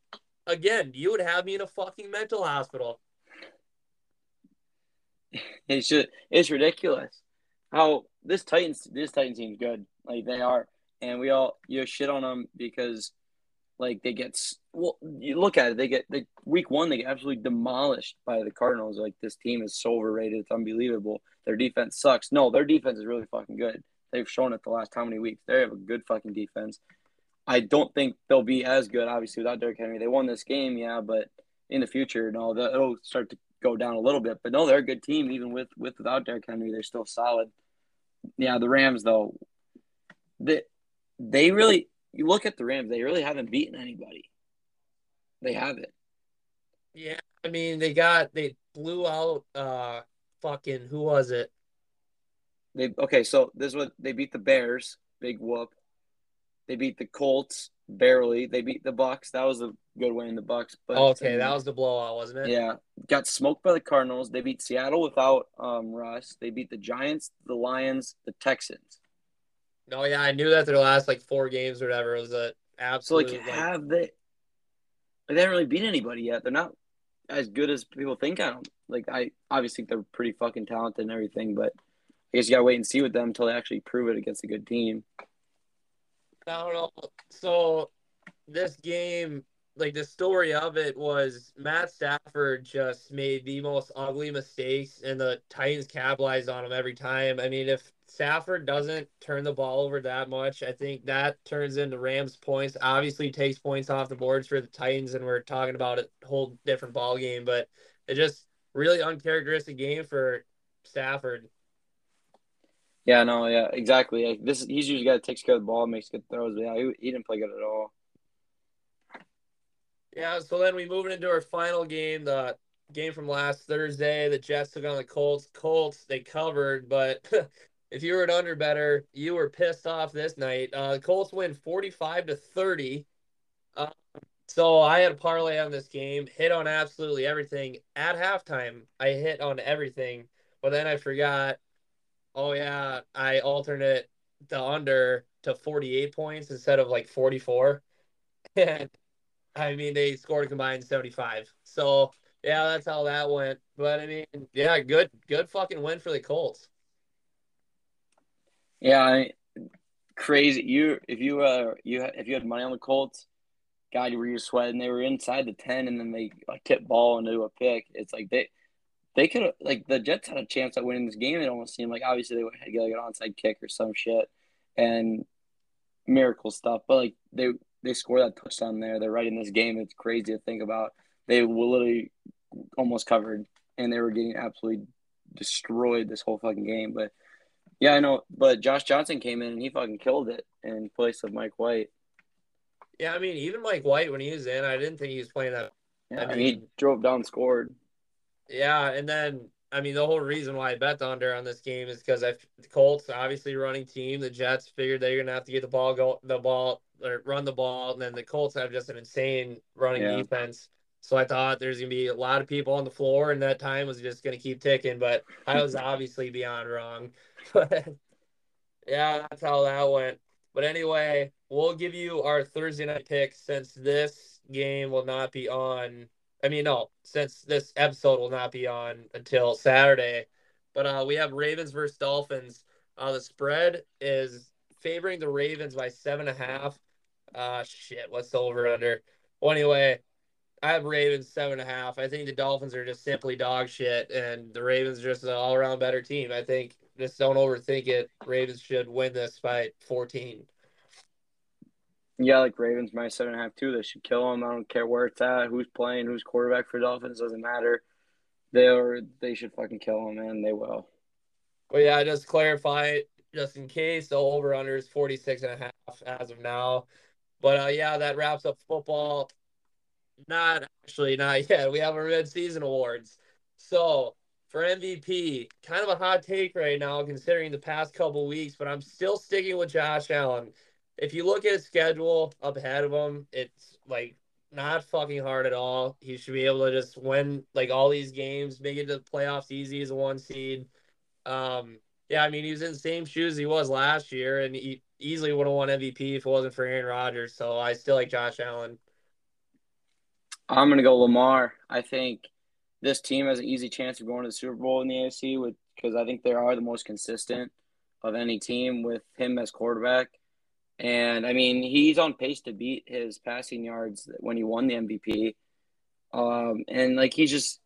again, you would have me in a fucking mental hospital. It's just it's ridiculous how this Titans this Titans team's good. Like they are, and we all you know, shit on them because like they get well. You look at it, they get the week one they get absolutely demolished by the Cardinals. Like this team is so overrated, it's unbelievable. Their defense sucks. No, their defense is really fucking good. They've shown it the last how many weeks. They have a good fucking defense. I don't think they'll be as good, obviously, without Derrick Henry. They won this game, yeah, but in the future, no, it'll start to go down a little bit. But no, they're a good team, even with with without Derrick Henry, they're still solid. Yeah, the Rams though, they they really you look at the Rams, they really haven't beaten anybody. They haven't. Yeah, I mean they got they blew out uh fucking who was it? They okay, so this is what they beat the Bears, big whoop. They beat the Colts barely. They beat the Bucks. That was a good win. in The Bucks, but okay, that was the blowout, wasn't it? Yeah, got smoked by the Cardinals. They beat Seattle without um, Russ. They beat the Giants, the Lions, the Texans. No, yeah, I knew that their last like four games or whatever was a So absolute like, like, have they? They haven't really beat anybody yet. They're not as good as people think on them. Like I obviously they're pretty fucking talented and everything, but I guess you gotta wait and see with them until they actually prove it against a good team. I don't know. So this game, like the story of it was Matt Stafford just made the most ugly mistakes and the Titans capitalized on him every time. I mean, if Stafford doesn't turn the ball over that much, I think that turns into Rams points. Obviously takes points off the boards for the Titans and we're talking about a whole different ball game, but it just really uncharacteristic game for Stafford. Yeah, no, yeah, exactly. Like, this he's usually got to take care of the ball, makes good throws. But yeah, he, he didn't play good at all. Yeah, so then we move into our final game, the game from last Thursday. The Jets took on the Colts. Colts, they covered, but if you were an under better, you were pissed off this night. Uh, Colts win 45 to 30. Uh, so I had a parlay on this game, hit on absolutely everything. At halftime, I hit on everything, but then I forgot oh yeah, I alternate the under to 48 points instead of like 44. And I mean, they scored a combined 75. So yeah, that's how that went. But I mean, yeah, good, good fucking win for the Colts. Yeah, I, crazy. You if you uh you if you had money on the Colts, God, you were you sweating. They were inside the ten, and then they like tip ball into a pick. It's like they they could have like the Jets had a chance at winning this game. It almost seemed like obviously they have to get like an onside kick or some shit and miracle stuff. But like they they score that touchdown there. They're right in this game. It's crazy to think about. They were literally almost covered, and they were getting absolutely destroyed this whole fucking game. But yeah, I know. But Josh Johnson came in and he fucking killed it in place of Mike White. Yeah, I mean, even Mike White when he was in, I didn't think he was playing that. Yeah, I mean, he drove down, scored. Yeah, and then I mean, the whole reason why I bet the under on this game is because I the Colts obviously running team. The Jets figured they're gonna have to get the ball go the ball or run the ball, and then the Colts have just an insane running yeah. defense. So I thought there's gonna be a lot of people on the floor, and that time was just gonna keep ticking. But I was obviously beyond wrong. But yeah, that's how that went. But anyway, we'll give you our Thursday night pick since this game will not be on I mean, no, since this episode will not be on until Saturday. But uh, we have Ravens versus Dolphins. Uh, the spread is favoring the Ravens by seven and a half. Uh, shit, what's the over under? Well, anyway, I have Ravens seven and a half. I think the Dolphins are just simply dog shit, and the Ravens are just an all around better team. I think just don't overthink it. Ravens should win this by 14. Yeah, like Ravens minus seven and a half too. They should kill them. I don't care where it's at, who's playing, who's quarterback for Dolphins doesn't matter. They are they should fucking kill them, man. They will. Well, yeah, just clarify just in case the over under is 46 and a half as of now. But uh, yeah, that wraps up football. Not actually, not yet. We have our mid season awards. So for MVP, kind of a hot take right now considering the past couple weeks, but I'm still sticking with Josh Allen if you look at his schedule up ahead of him, it's like not fucking hard at all. He should be able to just win like all these games, make it to the playoffs easy as a one seed. Um, yeah, I mean, he was in the same shoes he was last year, and he easily would have won MVP if it wasn't for Aaron Rodgers. So I still like Josh Allen. I'm gonna go Lamar. I think this team has an easy chance of going to the Super Bowl in the AFC with because I think they are the most consistent of any team with him as quarterback. And I mean, he's on pace to beat his passing yards when he won the MVP. Um, and like he's just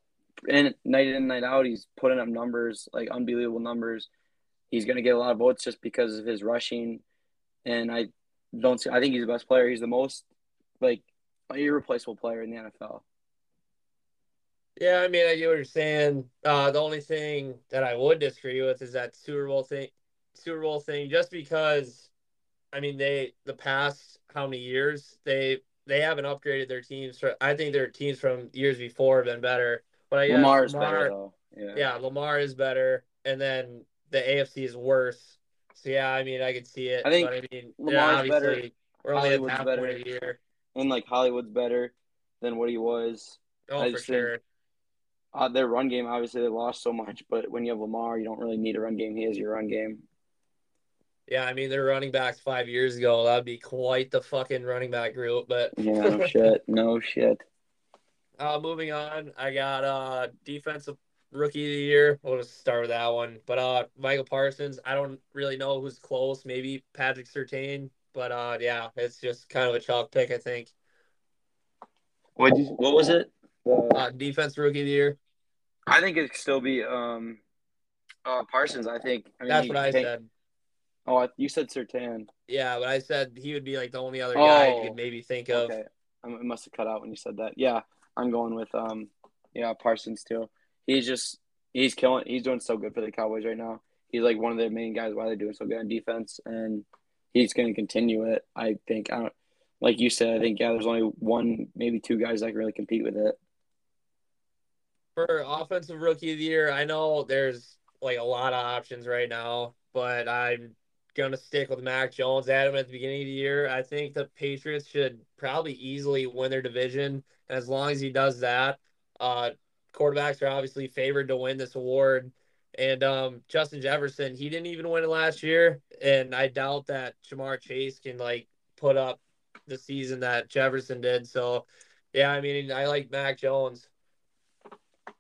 and night in and night out, he's putting up numbers like unbelievable numbers. He's gonna get a lot of votes just because of his rushing, and I don't see. I think he's the best player. He's the most like irreplaceable player in the NFL. Yeah, I mean, I get what you're saying. Uh, the only thing that I would disagree with is that Super Bowl thing. Super Bowl thing, just because I mean, they the past how many years they they haven't upgraded their teams. For, I think their teams from years before have been better. But I guess Lamar's Lamar, better though. Yeah. yeah, Lamar is better, and then the AFC is worse. So yeah, I mean, I could see it. I think but, I mean, Lamar's yeah, better. We're only Hollywood's at better. a year. And like Hollywood's better than what he was. Oh, I for sure. Think, uh, their run game, obviously, they lost so much, but when you have Lamar, you don't really need a run game. He is your run game. Yeah, I mean, they're running backs five years ago. That'd be quite the fucking running back group. But yeah, no shit, no shit. Uh, moving on, I got uh defensive rookie of the year. We'll just start with that one. But uh, Micah Parsons. I don't really know who's close. Maybe Patrick Surtain. But uh, yeah, it's just kind of a chalk pick, I think. What what was it? Uh, defense rookie of the year. I think it could still be um, uh, Parsons. I think. I mean, That's what I said. Oh, you said Surtain. Yeah, but I said he would be like the only other guy oh, you could maybe think of. Okay, it must have cut out when you said that. Yeah, I'm going with um, yeah, Parsons too. He's just he's killing. He's doing so good for the Cowboys right now. He's like one of the main guys why they're doing so good on defense, and he's going to continue it. I think. I don't like you said. I think yeah. There's only one, maybe two guys that can really compete with it. For offensive rookie of the year, I know there's like a lot of options right now, but I'm to stick with Mac Jones. Adam at the beginning of the year. I think the Patriots should probably easily win their division. And as long as he does that, uh, quarterbacks are obviously favored to win this award. And um, Justin Jefferson, he didn't even win it last year, and I doubt that Ja'Marr Chase can like put up the season that Jefferson did. So, yeah, I mean, I like Mac Jones.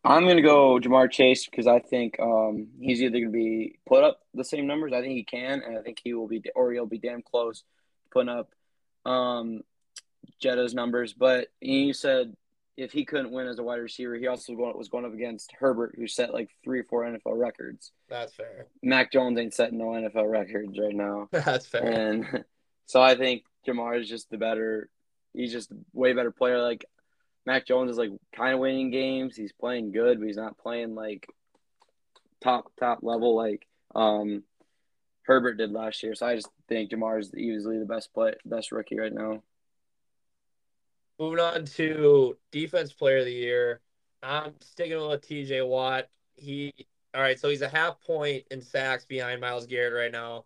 I'm gonna go Ja'Marr Chase because I think um, he's either gonna be put up the same numbers. I think he can, and I think he will be, or he'll be damn close putting up um, Jetta's numbers. But you said if he couldn't win as a wide receiver, he also was going up against Herbert, who set like three or four NFL records. That's fair. Mac Jones ain't setting no NFL records right now. That's fair. And so I think Ja'Marr is just the better. He's just a way better player. Like Mac Jones is like kind of winning games. He's playing good, but he's not playing like top top level like um Herbert did last year. So I just think Ja'Marr is easily the best play, best rookie right now. Moving on to defense player of the year. I'm sticking with TJ Watt. He all right, so he's a half point in sacks behind Myles Garrett right now,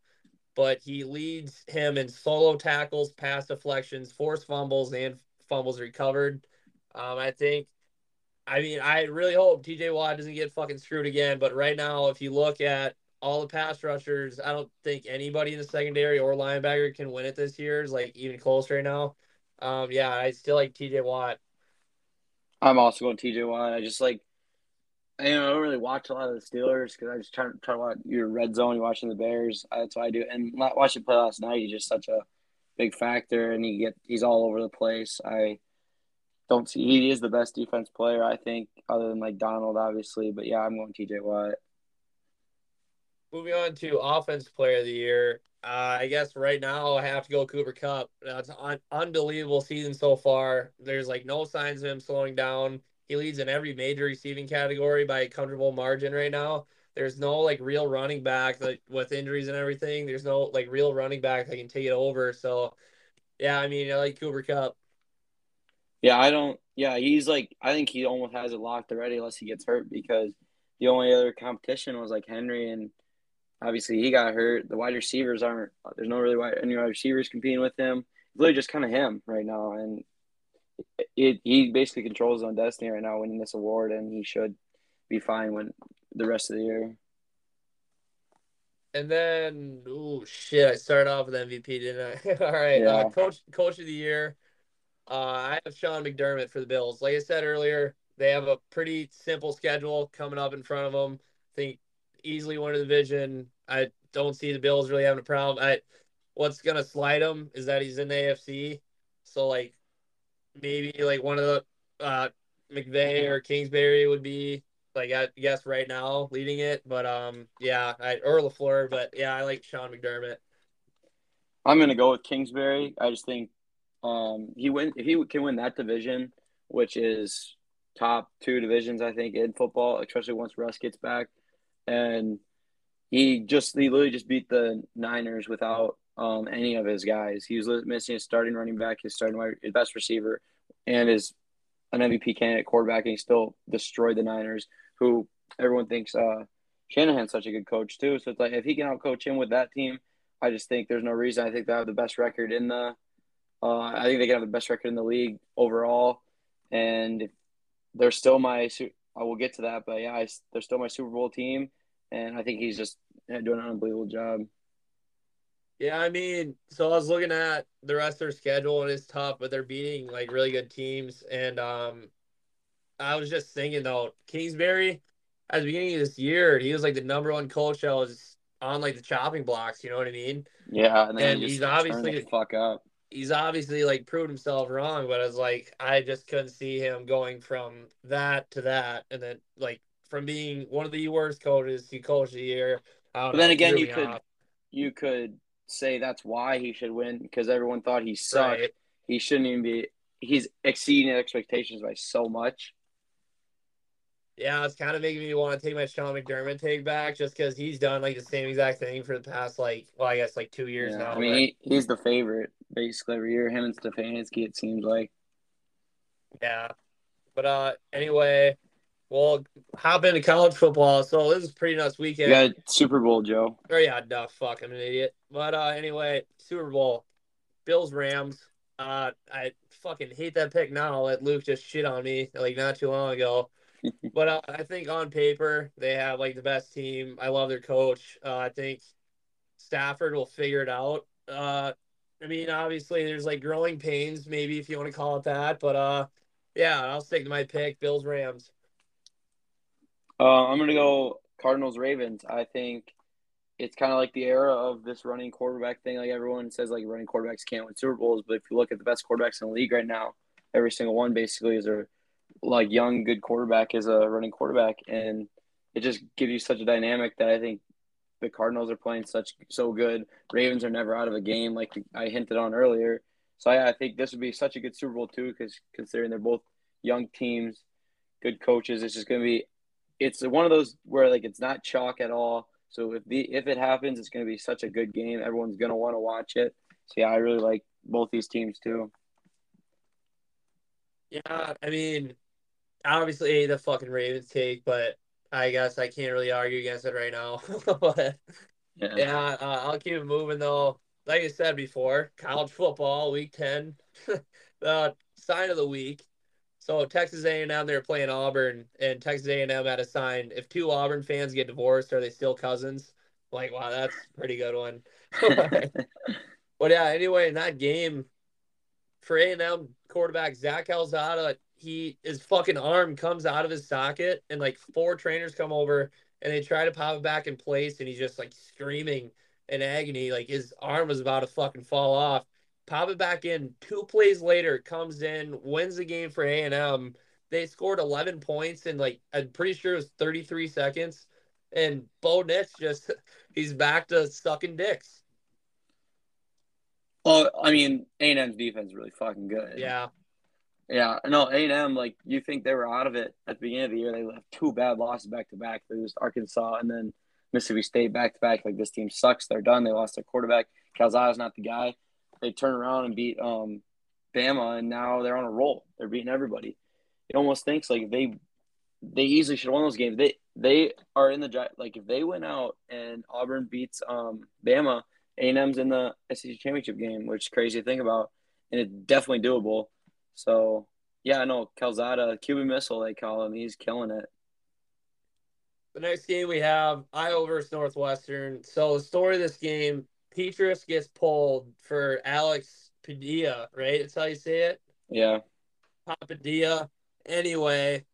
but he leads him in solo tackles, pass deflections, forced fumbles, and fumbles recovered. Um, I think I mean, I really hope TJ Watt doesn't get fucking screwed again. But right now, if you look at all the pass rushers, I don't think anybody in the secondary or linebacker can win it this year. Is like even close right now. Um, yeah, I still like TJ Watt. I'm also going TJ Watt. I just like, you know, I don't really watch a lot of the Steelers because I just try, try to watch your red zone. You're watching the Bears. That's what I do. And watching play last night, he's just such a big factor, and he get he's all over the place. I don't see he is the best defense player I think, other than like Donald, obviously. But yeah, I'm going TJ Watt. Moving on to offense player of the year. Uh, I guess right now I have to go Cooper Kupp. That's an unbelievable season so far. There's like no signs of him slowing down. He leads in every major receiving category by a comfortable margin right now. There's no like real running back with injuries and everything. There's no like real running back that can take it over. So yeah, I mean I like Cooper Kupp. Yeah, I don't. Yeah, he's like I think he almost has it locked already unless he gets hurt because the only other competition was like Henry and obviously he got hurt. The wide receivers aren't. There's no really wide, any wide receivers competing with him. It's really just kind of him right now, and it, it, he basically controls his own destiny right now, winning this award, and he should be fine when the rest of the year. And then, oh shit! I started off with MVP, didn't I? All right, uh, yeah. uh, coach, coach of the year. Uh, I have Sean McDermott for the Bills. Like I said earlier, they have a pretty simple schedule coming up in front of them. I think easily win the division. I don't see the Bills really having a problem. I what's gonna slide him is that he's in the AFC. So like maybe like one of the uh McVay or Kingsbury would be like I guess right now leading it. But um yeah, I or LaFleur, but yeah, I like Sean McDermott. I'm gonna go with Kingsbury. I just think um he win if he can win that division, which is top two divisions I think in football, especially once Russ gets back and he just he literally just beat the Niners without um, any of his guys. He was missing his starting running back, his starting his best receiver, and his an MVP candidate quarterback, and he still destroyed the Niners, who everyone thinks uh, Shanahan's such a good coach too. So it's like if he can outcoach him with that team, I just think there's no reason. I think they have the best record in the. Uh, I think they can have the best record in the league overall, and they're still my I will get to that, but yeah, I, they're still my Super Bowl team, and I think he's just doing an unbelievable job. Yeah, I mean, so I was looking at the rest of their schedule, and it's tough, but they're beating like really good teams. And um, I was just thinking though, Kingsbury, at the beginning of this year, he was like the number one coach that was on like the chopping blocks. You know what I mean? Yeah, and, and he's obviously fuck up he's obviously like proved himself wrong, but I was like, I just couldn't see him going from that to that, and then like from being one of the worst coaches to coach the year. But then again, you could off. you could say that's why he should win because everyone thought he sucked. Right. He shouldn't even be. He's exceeding expectations by so much. Yeah, it's kind of making me want to take my Sean McDermott take back just because he's done like the same exact thing for the past like well, I guess like two years yeah, now. I mean, he, he's the favorite basically every year. Him and Stefanski, it seems like. Yeah, but uh, anyway, we'll hop into college football. So this is pretty nuts weekend. Yeah, Super Bowl, Joe. Oh yeah, duh, fuck, I'm an idiot. But uh, anyway, Super Bowl, Bills Rams. Uh, I fucking hate that pick now. Let Luke just shit on me like not too long ago. but uh, I think on paper they have like the best team. I love their coach. Uh, I think Stafford will figure it out. Uh, I mean, obviously there's like growing pains, maybe if you want to call it that. But uh, yeah, I'll stick to my pick, Bills Rams. Uh, I'm gonna go Cardinals Ravens. I think it's kind of like the era of this running quarterback thing. Like everyone says, like running quarterbacks can't win Super Bowls, but if you look at the best quarterbacks in the league right now, every single one basically is a like young good quarterback is a running quarterback, and it just gives you such a dynamic that I think the Cardinals are playing such so good. Ravens are never out of a game, like I hinted on earlier. So I, I think this would be such a good Super Bowl too, because considering they're both young teams, good coaches, it's just going to be. It's one of those where like it's not chalk at all. So if the if it happens, it's going to be such a good game. Everyone's going to want to watch it. So yeah, I really like both these teams too. Yeah, I mean, obviously the fucking Ravens take, but I guess I can't really argue against it right now. but yeah, yeah uh, I'll keep it moving though. Like I said before, college football week ten, the sign of the week. So Texas A&M they're playing Auburn, and Texas A&M had a sign: if two Auburn fans get divorced, are they still cousins? Like, wow, that's pretty good one. but yeah, anyway, in that game for A&M quarterback Zach Calzada, he his fucking arm comes out of his socket, and like four trainers come over and they try to pop it back in place, and he's just like screaming in agony, like his arm was about to fucking fall off. Pop it back in. Two plays later, comes in, wins the game for A and M. They scored 11 points in like I'm pretty sure it was 33 seconds, and Bo Nix just he's back to sucking dicks. Well, I mean, A and M's defense is really fucking good. Yeah, yeah, no, A and M. Like you think they were out of it at the beginning of the year? They left two bad losses back to back. They was Arkansas and then Mississippi State back to back. Like this team sucks. They're done. They lost their quarterback. Calzada's not the guy. They turn around and beat um, Bama, and now they're on a roll. They're beating everybody. It almost thinks like they they easily should have won those games. They they are in the like if they went out and Auburn beats um, Bama, A and M's in the SEC championship game, which is crazy to think about, and it's definitely doable. So yeah, I know Calzada, Cuban missile they call him. He's killing it. The next game we have Iowa versus Northwestern. So the story of this game, Petras gets pulled for Alex Padilla, right? That's how you say it. Yeah. Padilla. Anyway,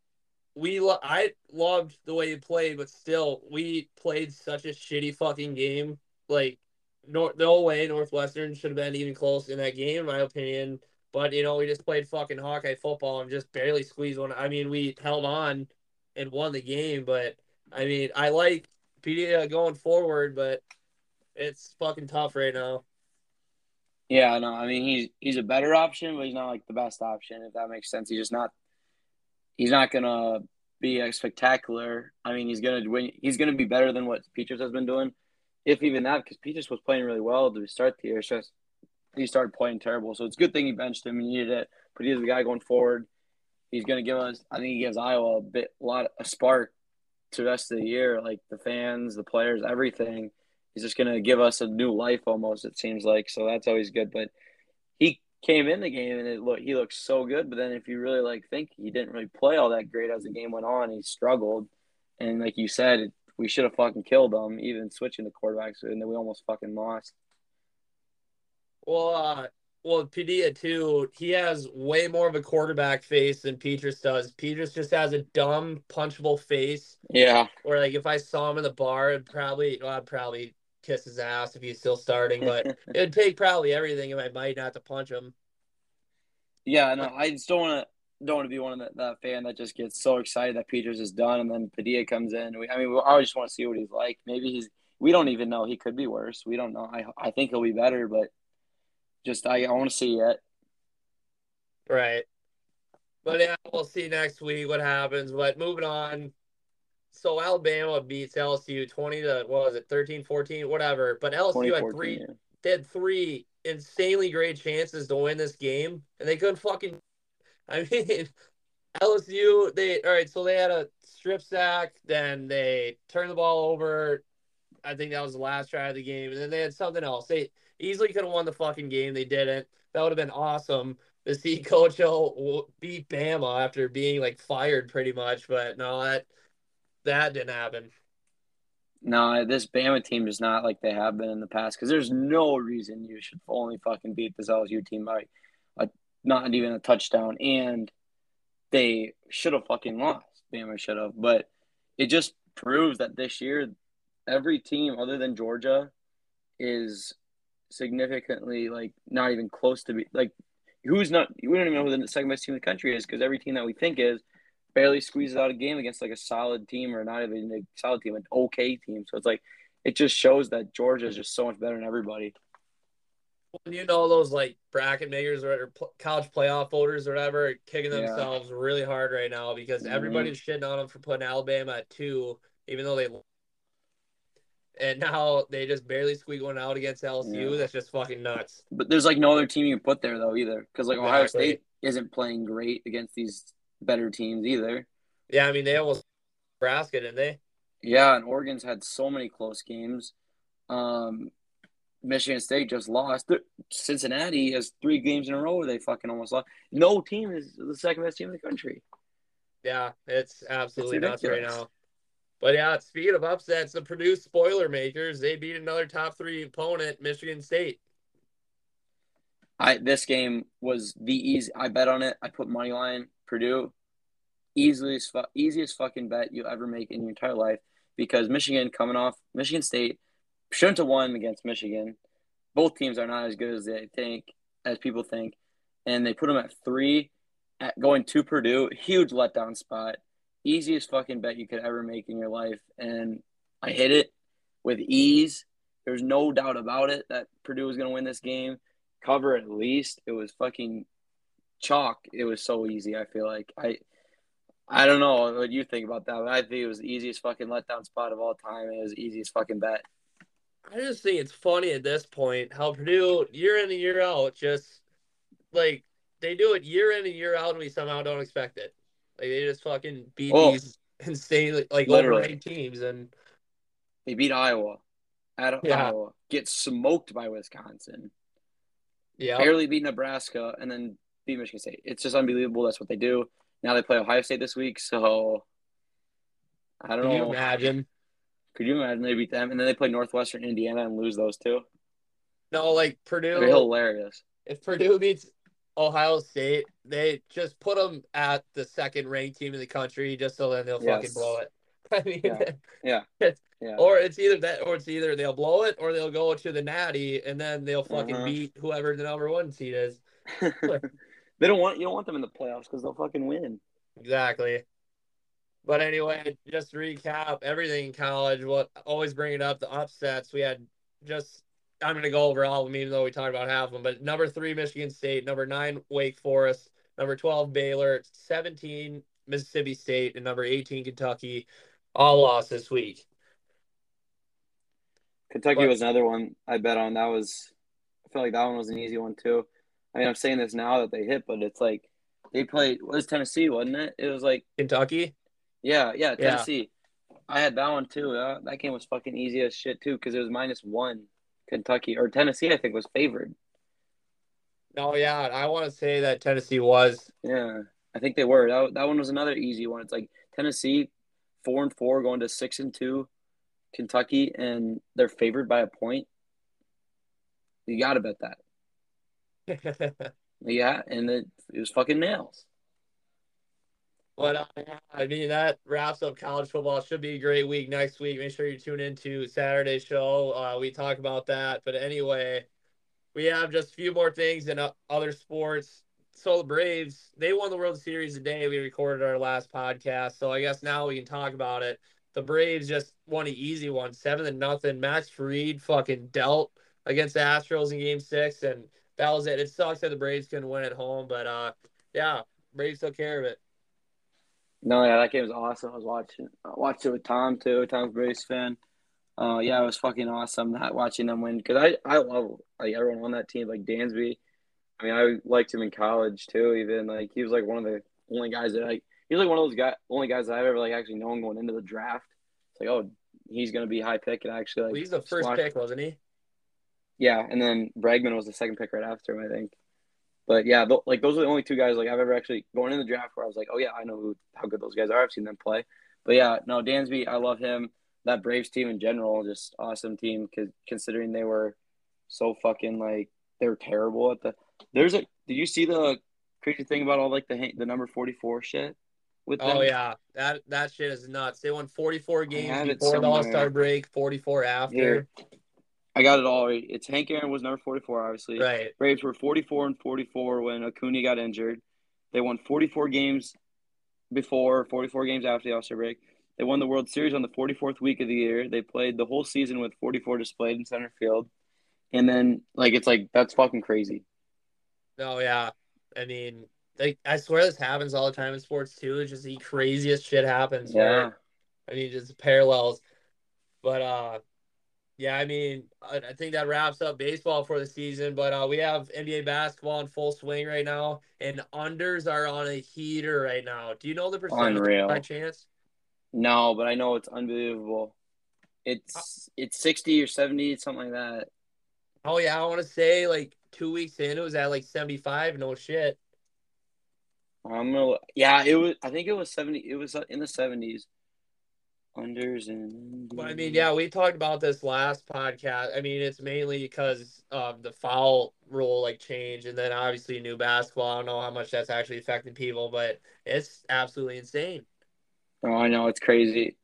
we lo- I loved the way he played, but still, we played such a shitty fucking game. Like, no, no way Northwestern should have been even close in that game, in my opinion. But you know, we just played fucking Hawkeye football and just barely squeezed one. I mean, we held on and won the game, but I mean, I like Padilla going forward, but it's fucking tough right now. Yeah, no, I mean he's he's a better option, but he's not like the best option. If that makes sense, he's just not. He's not gonna be a spectacular. I mean, he's gonna win. He's gonna be better than what Petras has been doing, if even that, because Petras was playing really well to start the year. It's just he started playing terrible. So it's a good thing he benched him. He needed it, but he's the guy going forward. He's going to give us. I think he gives Iowa a bit, a lot, a spark to the rest of the year. Like the fans, the players, everything. He's just going to give us a new life almost. It seems like so that's always good. But he came in the game and it he looked so good. But then if you really like think he didn't really play all that great as the game went on. He struggled, and like you said, we should have fucking killed him even switching the quarterbacks, and then we almost fucking lost. Well, uh, well, Padilla too. He has way more of a quarterback face than Petras does. Petras just has a dumb, punchable face. Yeah. Or like if I saw him in the bar, I'd probably, well, I'd probably kiss his ass if he's still starting. But it'd take probably everything if I might not to punch him. Yeah, no, I just don't want to. Don't want to be one of that, that fan that just gets so excited that Petras is done and then Padilla comes in. We, I mean, we, I just want to see what he's like. Maybe he's. We don't even know. He could be worse. We don't know. I I think he'll be better, but just I, I want to see it. Right. But yeah, we'll see next week what happens. But moving on. So Alabama beats LSU 20 to what was it, 13, 14, whatever. But LSU had three yeah. they had three insanely great chances to win this game and they couldn't fucking I mean LSU they all right, so they had a strip sack, then they turned the ball over. I think that was the last try of the game, and then they had something else. They easily could have won the fucking game. They didn't. That would have been awesome. to see Coach O beat Bama after being like fired pretty much, but no, that that didn't happen. No, this Bama team is not like they have been in the past because there's no reason you should only fucking beat this LSU team by a, not even a touchdown, and they should have fucking lost. Bama should have, but it just proves that this year every team other than Georgia is significantly like not even close to be like who's not we don't even know who the second best team in the country is because every team that we think is barely squeezes out a game against like a solid team or not even a solid team, an okay team. So it's like it just shows that Georgia is just so much better than everybody. When you know those like bracket makers or, college playoff voters or whatever kicking themselves yeah. really hard right now because mm-hmm. everybody's shitting on them for putting Alabama at two, even though they and now they just barely squeak one out against LSU. Yeah. That's just fucking nuts. But there's like no other team you can put there though either, because like exactly. Ohio State isn't playing great against these better teams either. Yeah, I mean they almost Nebraska, didn't they? Yeah, and Oregon's had so many close games. Um, Michigan State just lost. Cincinnati has three games in a row where they fucking almost lost. No team is the second best team in the country. Yeah, it's absolutely it's nuts right now. But yeah, speaking of upsets, the Purdue spoiler makers, they beat another top three opponent, Michigan State. I this game was the easy I bet on it. I put money line Purdue, easiest easiest fucking bet you'll ever make in your entire life because Michigan coming off Michigan State shouldn't have won against Michigan. Both teams are not as good as they think as people think, and they put them at three, at going to Purdue. Huge letdown spot. Easiest fucking bet you could ever make in your life, and I hit it with ease. There's no doubt about it that Purdue was going to win this game. Cover at least. It was fucking chalk. It was so easy. I feel like I, I don't know what you think about that, but I think it was the easiest fucking letdown spot of all time. It was the easiest fucking bet. I just think it's funny at this point how Purdue year in and year out just like they do it year in and year out, and we somehow don't expect it. Like they just fucking beat oh, these insane like overrated teams, and they beat Iowa at yeah. Iowa, get smoked by Wisconsin, yeah, barely beat Nebraska, and then beat Michigan State. It's just unbelievable. That's what they do. Now they play Ohio State this week, so I don't know. you imagine? Could you imagine they beat them and then they play Northwestern Indiana and lose those two? No, like Purdue. They're hilarious. If Purdue beats Ohio State, they just put them at the second ranked team in the country just so then they'll yes. fucking blow it. I mean, yeah. yeah. yeah. Or it's either that, or it's either they'll blow it, or they'll go to the Natty, and then they'll fucking uh-huh. beat whoever the number one seed is. They don't want you don't want them in the playoffs because they'll fucking win. Exactly. But anyway, just to recap everything in college. What always bring it up the upsets. We had just I'm going to go over all of them, even though we talked about half of them. But number three, Michigan State. Number nine, Wake Forest. Number 12, Baylor. 17, Mississippi State. And number 18, Kentucky. All lost this week. Kentucky but, was another one I bet on. That was, I feel like that one was an easy one too. I mean, I'm saying this now that they hit, but it's like they played. was Tennessee, wasn't it? It was like Kentucky. Yeah, yeah, Tennessee. Yeah. I had that one too. Uh, that game was fucking easy as shit too because it was minus one. Kentucky or Tennessee, I think, was favored. Oh yeah, I want to say that Tennessee was. Yeah, I think they were. That that one was another easy one. It's like Tennessee, four and four, going to six and two. Kentucky, and they're favored by a point. You got to bet that. yeah, and it, it was fucking nails. But uh, I mean, that wraps up college football. Should be a great week next week. Make sure you tune into Saturday's show. Uh, we talk about that. But anyway, we have just a few more things in uh, other sports. So the Braves, they won the World Series today. We recorded our last podcast, so I guess now we can talk about it. The Braves just won an easy one, seven to nothing. Max Fried fucking dealt against the Astros in Game Six, and that was it. It sucks that the Braves couldn't win at home, but uh, yeah, Braves took care of it. No, yeah, that game was awesome. I was watching, I watched it with Tom too. Tom's Braves fan. Uh, yeah, it was fucking awesome not watching them win because I I love like everyone on that team, like Dansby. I mean, I liked him in college too. Even like he was like one of the only guys that like he was like one of those guy only guys that I've ever like actually known going into the draft. It's like oh he's gonna be high pick and actually like well, he's the first pick, wasn't he? Yeah, and then Bregman was the second pick right after him, I think. But yeah, th- like those are the only two guys like I've ever actually going in the draft where I was like, oh yeah, I know who how good those guys are. I've seen them play. But yeah, no, Dansby, I love him. That Braves team in general, just awesome team. Cause considering they were so fucking like they were terrible at the. There's a. Did you see the crazy thing about all like the the number forty four shit? With oh, them? Oh yeah, that that shit is nuts. They won forty four games before the All Star break, forty four after. Here. I got it all. It's Hank Aaron was number 44, obviously. Right. Braves were 44 and 44 when Acuna got injured. They won 44 games before, 44 games after the All Star break. They won the World Series on the 44th week of the year. They played the whole season with 44 displayed in center field. And then, like, it's like, that's fucking crazy. No, yeah. I mean, like, I swear this happens all the time in sports, too. It's just the craziest shit happens. Yeah. Where, I mean, just parallels. But, uh, yeah, I mean, I, I think that wraps up baseball for the season. But uh, we have NBA basketball in full swing right now, and unders are on a heater right now. Do you know the percentage Unreal. by chance? No, but I know it's unbelievable. It's it's sixty or seventy, something like that. Oh yeah, I want to say like two weeks in, it was at like seventy five. No shit. I'm gonna, yeah, it was. I think it was seventy. It was in the seventies unders and. Well, I mean, yeah, we talked about this last podcast. I mean, it's mainly because of the foul rule like change, and then obviously new basketball. I don't know how much that's actually affecting people, but it's absolutely insane. Oh, I know it's crazy.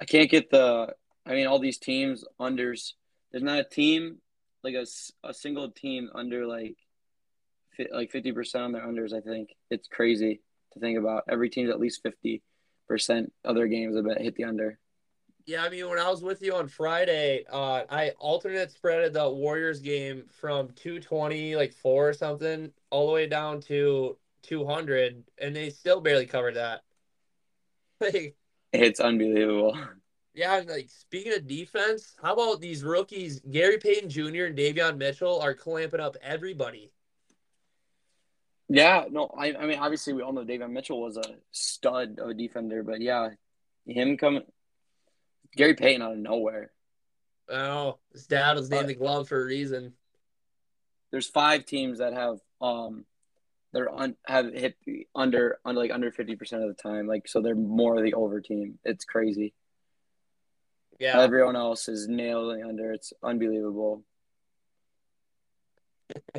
I can't get the. I mean, all these teams unders. There's not a team like a, a single team under like like 50% on their unders i think it's crazy to think about every team's at least 50 percent other games have hit the under. Yeah, I mean, when I was with you on Friday, uh, I alternate spreaded the Warriors game from 220, like four or something, all the way down to 200, and they still barely covered that. Like, it's unbelievable. Yeah, like speaking of defense, how about these rookies? Gary Payton Jr. and Davion Mitchell are clamping up everybody. Yeah, no, I, I mean, obviously, we all know Davion Mitchell was a stud of a defender, but yeah, him coming, Gary Payton out of nowhere. Oh, his dad was named uh, the glove for a reason. There's five teams that have um, they're un, have hit under under like under fifty percent of the time, like so they're more the over team. It's crazy. Yeah, everyone else is nailing under. It's unbelievable.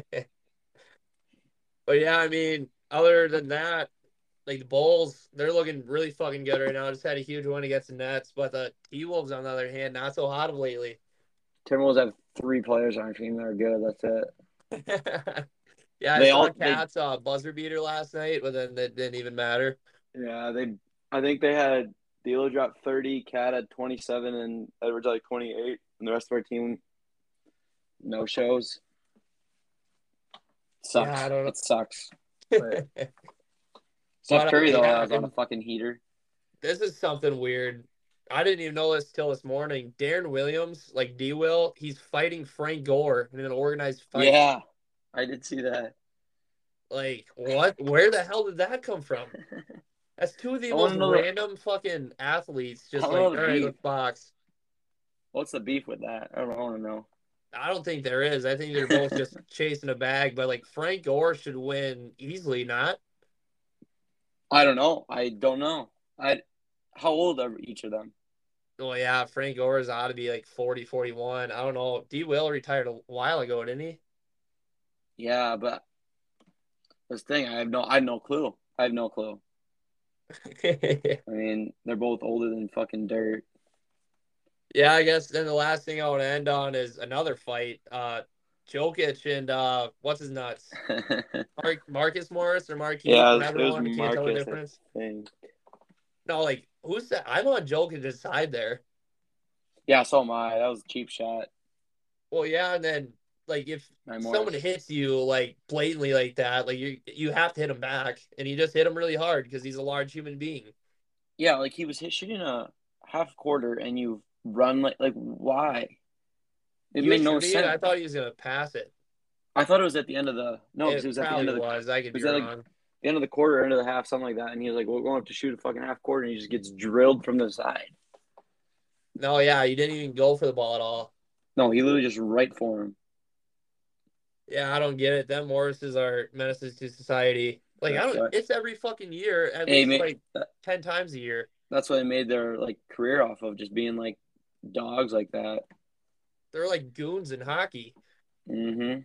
But yeah, I mean, other than that, like the Bulls, they're looking really fucking good right now. Just had a huge win against the Nets, but the T Wolves, on the other hand, not so hot of lately. Timberwolves have three players on our team that are good. That's it. yeah, I they saw all, Cats they, uh, buzzer beater last night, but then it didn't even matter. Yeah, they. I think they had D'Lo dropped thirty, Cat had twenty seven, and Edwards like twenty eight, and the rest of our team no shows. Sucks. Yeah, I don't know. It sucks. Steph Curry though was on a fucking heater. This is something weird. I didn't even know this till this morning. Deron Williams, like D Will, he's fighting Frank Gore in an organized fight. Yeah, I did see that. Like what? Where the hell did that come from? That's two of the most random fucking athletes. Just like, all right, let's box. What's the beef with that? I don't want to know. I don't think there is. I think they're both just chasing a bag, but like Frank Gore should win easily, not? I don't know. I don't know. I how old are each of them? Oh yeah, Frank Gore's ought to be like 40, 41. I don't know. D Will retired a while ago, didn't he? Yeah, but this thing, I have no I have no clue. I have no clue. I mean, they're both older than fucking dirt. Yeah, I guess then the last thing I want to end on is another fight. Uh Jokic and uh what's his nuts? Mark Marcus Morris or Markieff? Yeah, it was one. Marcus, tell the. No, like who's that? I'm on Jokic's side there. Yeah, so am I. That was a cheap shot. Well, yeah, and then like if someone hits you like blatantly like that, like you you have to hit him back, and he just hit him really hard because he's a large human being. Yeah, like he was hit, shooting a half quarter, and you run like like why? It made no sense. I thought he was gonna pass it. I thought it was at the end of the no, it, it was at the end of the was. I could be wrong. Like, the end of the quarter, end of the half, something like that. And he was like, "We're going up to shoot a fucking half quarter," and he just gets drilled from the side. No, yeah, he didn't even go for the ball at all. No, he literally just right for him. Yeah, I don't get it. Them Morrises are menaces to society. Like I don't. right. It's every fucking year, at least ma- like ten times a year. That's what they made their like career off of, just being like dogs like that. They're like goons in hockey. hmm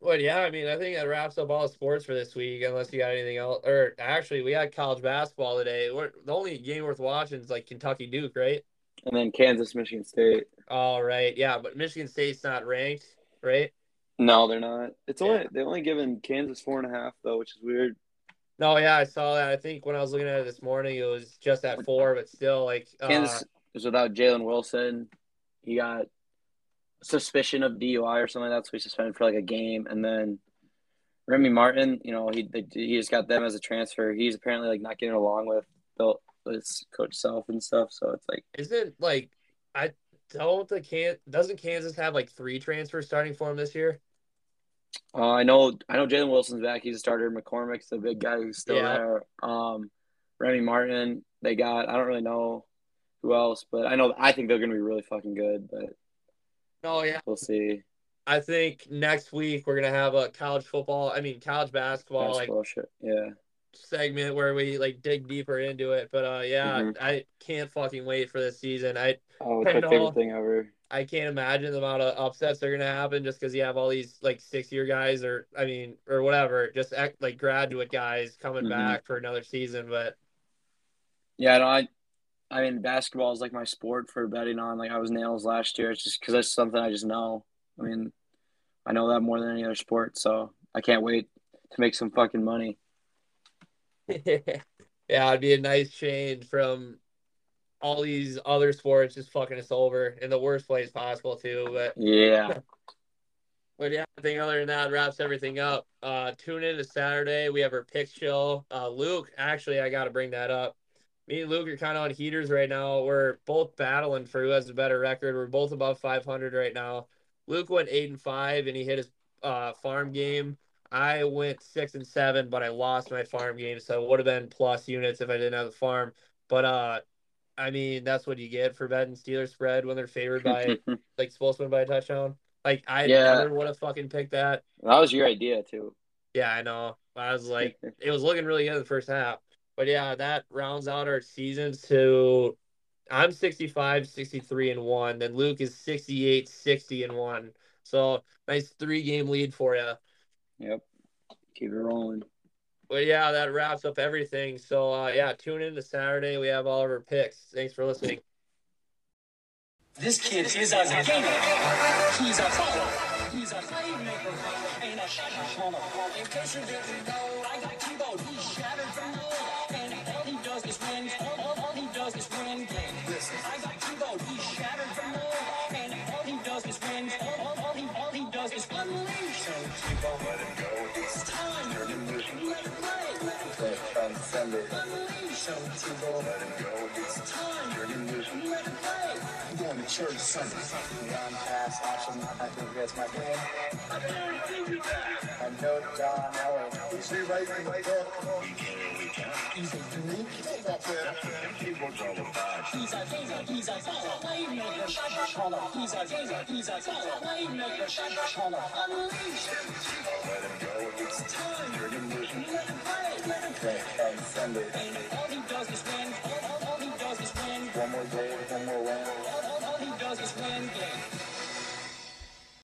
But yeah, I mean, I think that wraps up all the sports for this week. Unless you got anything else, or actually, we had college basketball today. We're, the only game worth watching is like Kentucky Duke, right? And then Kansas, Michigan State. All right, yeah, but Michigan State's not ranked, right? No, they're not. It's Yeah. only they only given Kansas four and a half though, which is weird. No, yeah, I saw that. I think when I was looking at it this morning, it was just at four, but still, like, uh, Is without Jalen Wilson. He got suspicion of DUI or something like that, so he's suspended for like a game. And then Remy Martin, you know, he they, he just got them as a transfer. He's apparently like not getting along with the with coach Self and stuff. So it's like isn't like I don't the can doesn't Kansas have like three transfers starting for him this year? uh, I know I know Jalen Wilson's back. He's a starter. McCormack's the big guy who's still Yeah. there. Um, Remy Martin, they got. I don't really know who else, but I know I think they're gonna be really fucking good. But Oh yeah, we'll see. I think next week we're gonna have a college football. I mean, college basketball like shit. Yeah. segment where we like dig deeper into it. But uh, yeah, Mhm. I can't fucking wait for this season. I Oh, it's I my know. favorite thing ever. I can't imagine the amount of upsets that are gonna happen just because you have all these like six year guys or I mean or whatever, just act, like graduate guys coming Mhm. back for another season. But Yeah, no, I, I mean, basketball is like my sport for betting on. Like I was nails last year. It's just because that's something I just know. I mean, I know that more than any other sport, so I can't wait to make some fucking money. yeah, it'd be a nice change from all these other sports just fucking us over in the worst place possible too. But Yeah, but yeah, I think other than that wraps everything up. Uh tune in to Saturday. We have our pick show. Uh Luke, actually I gotta bring that up. Me and Luke are kind of on heaters right now. We're both battling for who has the better record. We're both above 500 right now. Luke went eight and five, and he hit his uh, farm game. I went six and seven, but I lost my farm game, so it would have been plus units if I didn't have the farm. But uh, I mean, that's what you get for betting Steelers spread when they're favored by like supposed to win by a touchdown. Like I Yeah. never would have fucking picked that. that was your idea too. Yeah, I know. I was like, it was looking really good in the first half. But yeah, that rounds out our seasons to I'm 65, 63 and 1. Then Luke is 68, 60 and 1. So nice three game lead for you. Yep, keep it rolling. But yeah, that wraps up everything. So uh, yeah, tune in to Saturday. We have all of our picks. Thanks for listening. This kid is a gamer. He's a baller. He's a playmaker. And a shot. In case you didn't know, Let him go. It's time. Let him play. I'm going to church Sunday. That's my. I know John Allen. He's rewriting the book. He's a. He's a. He's a. He's a. He's a. Unleash. Let him go. It's time. Let him play. Let him play. And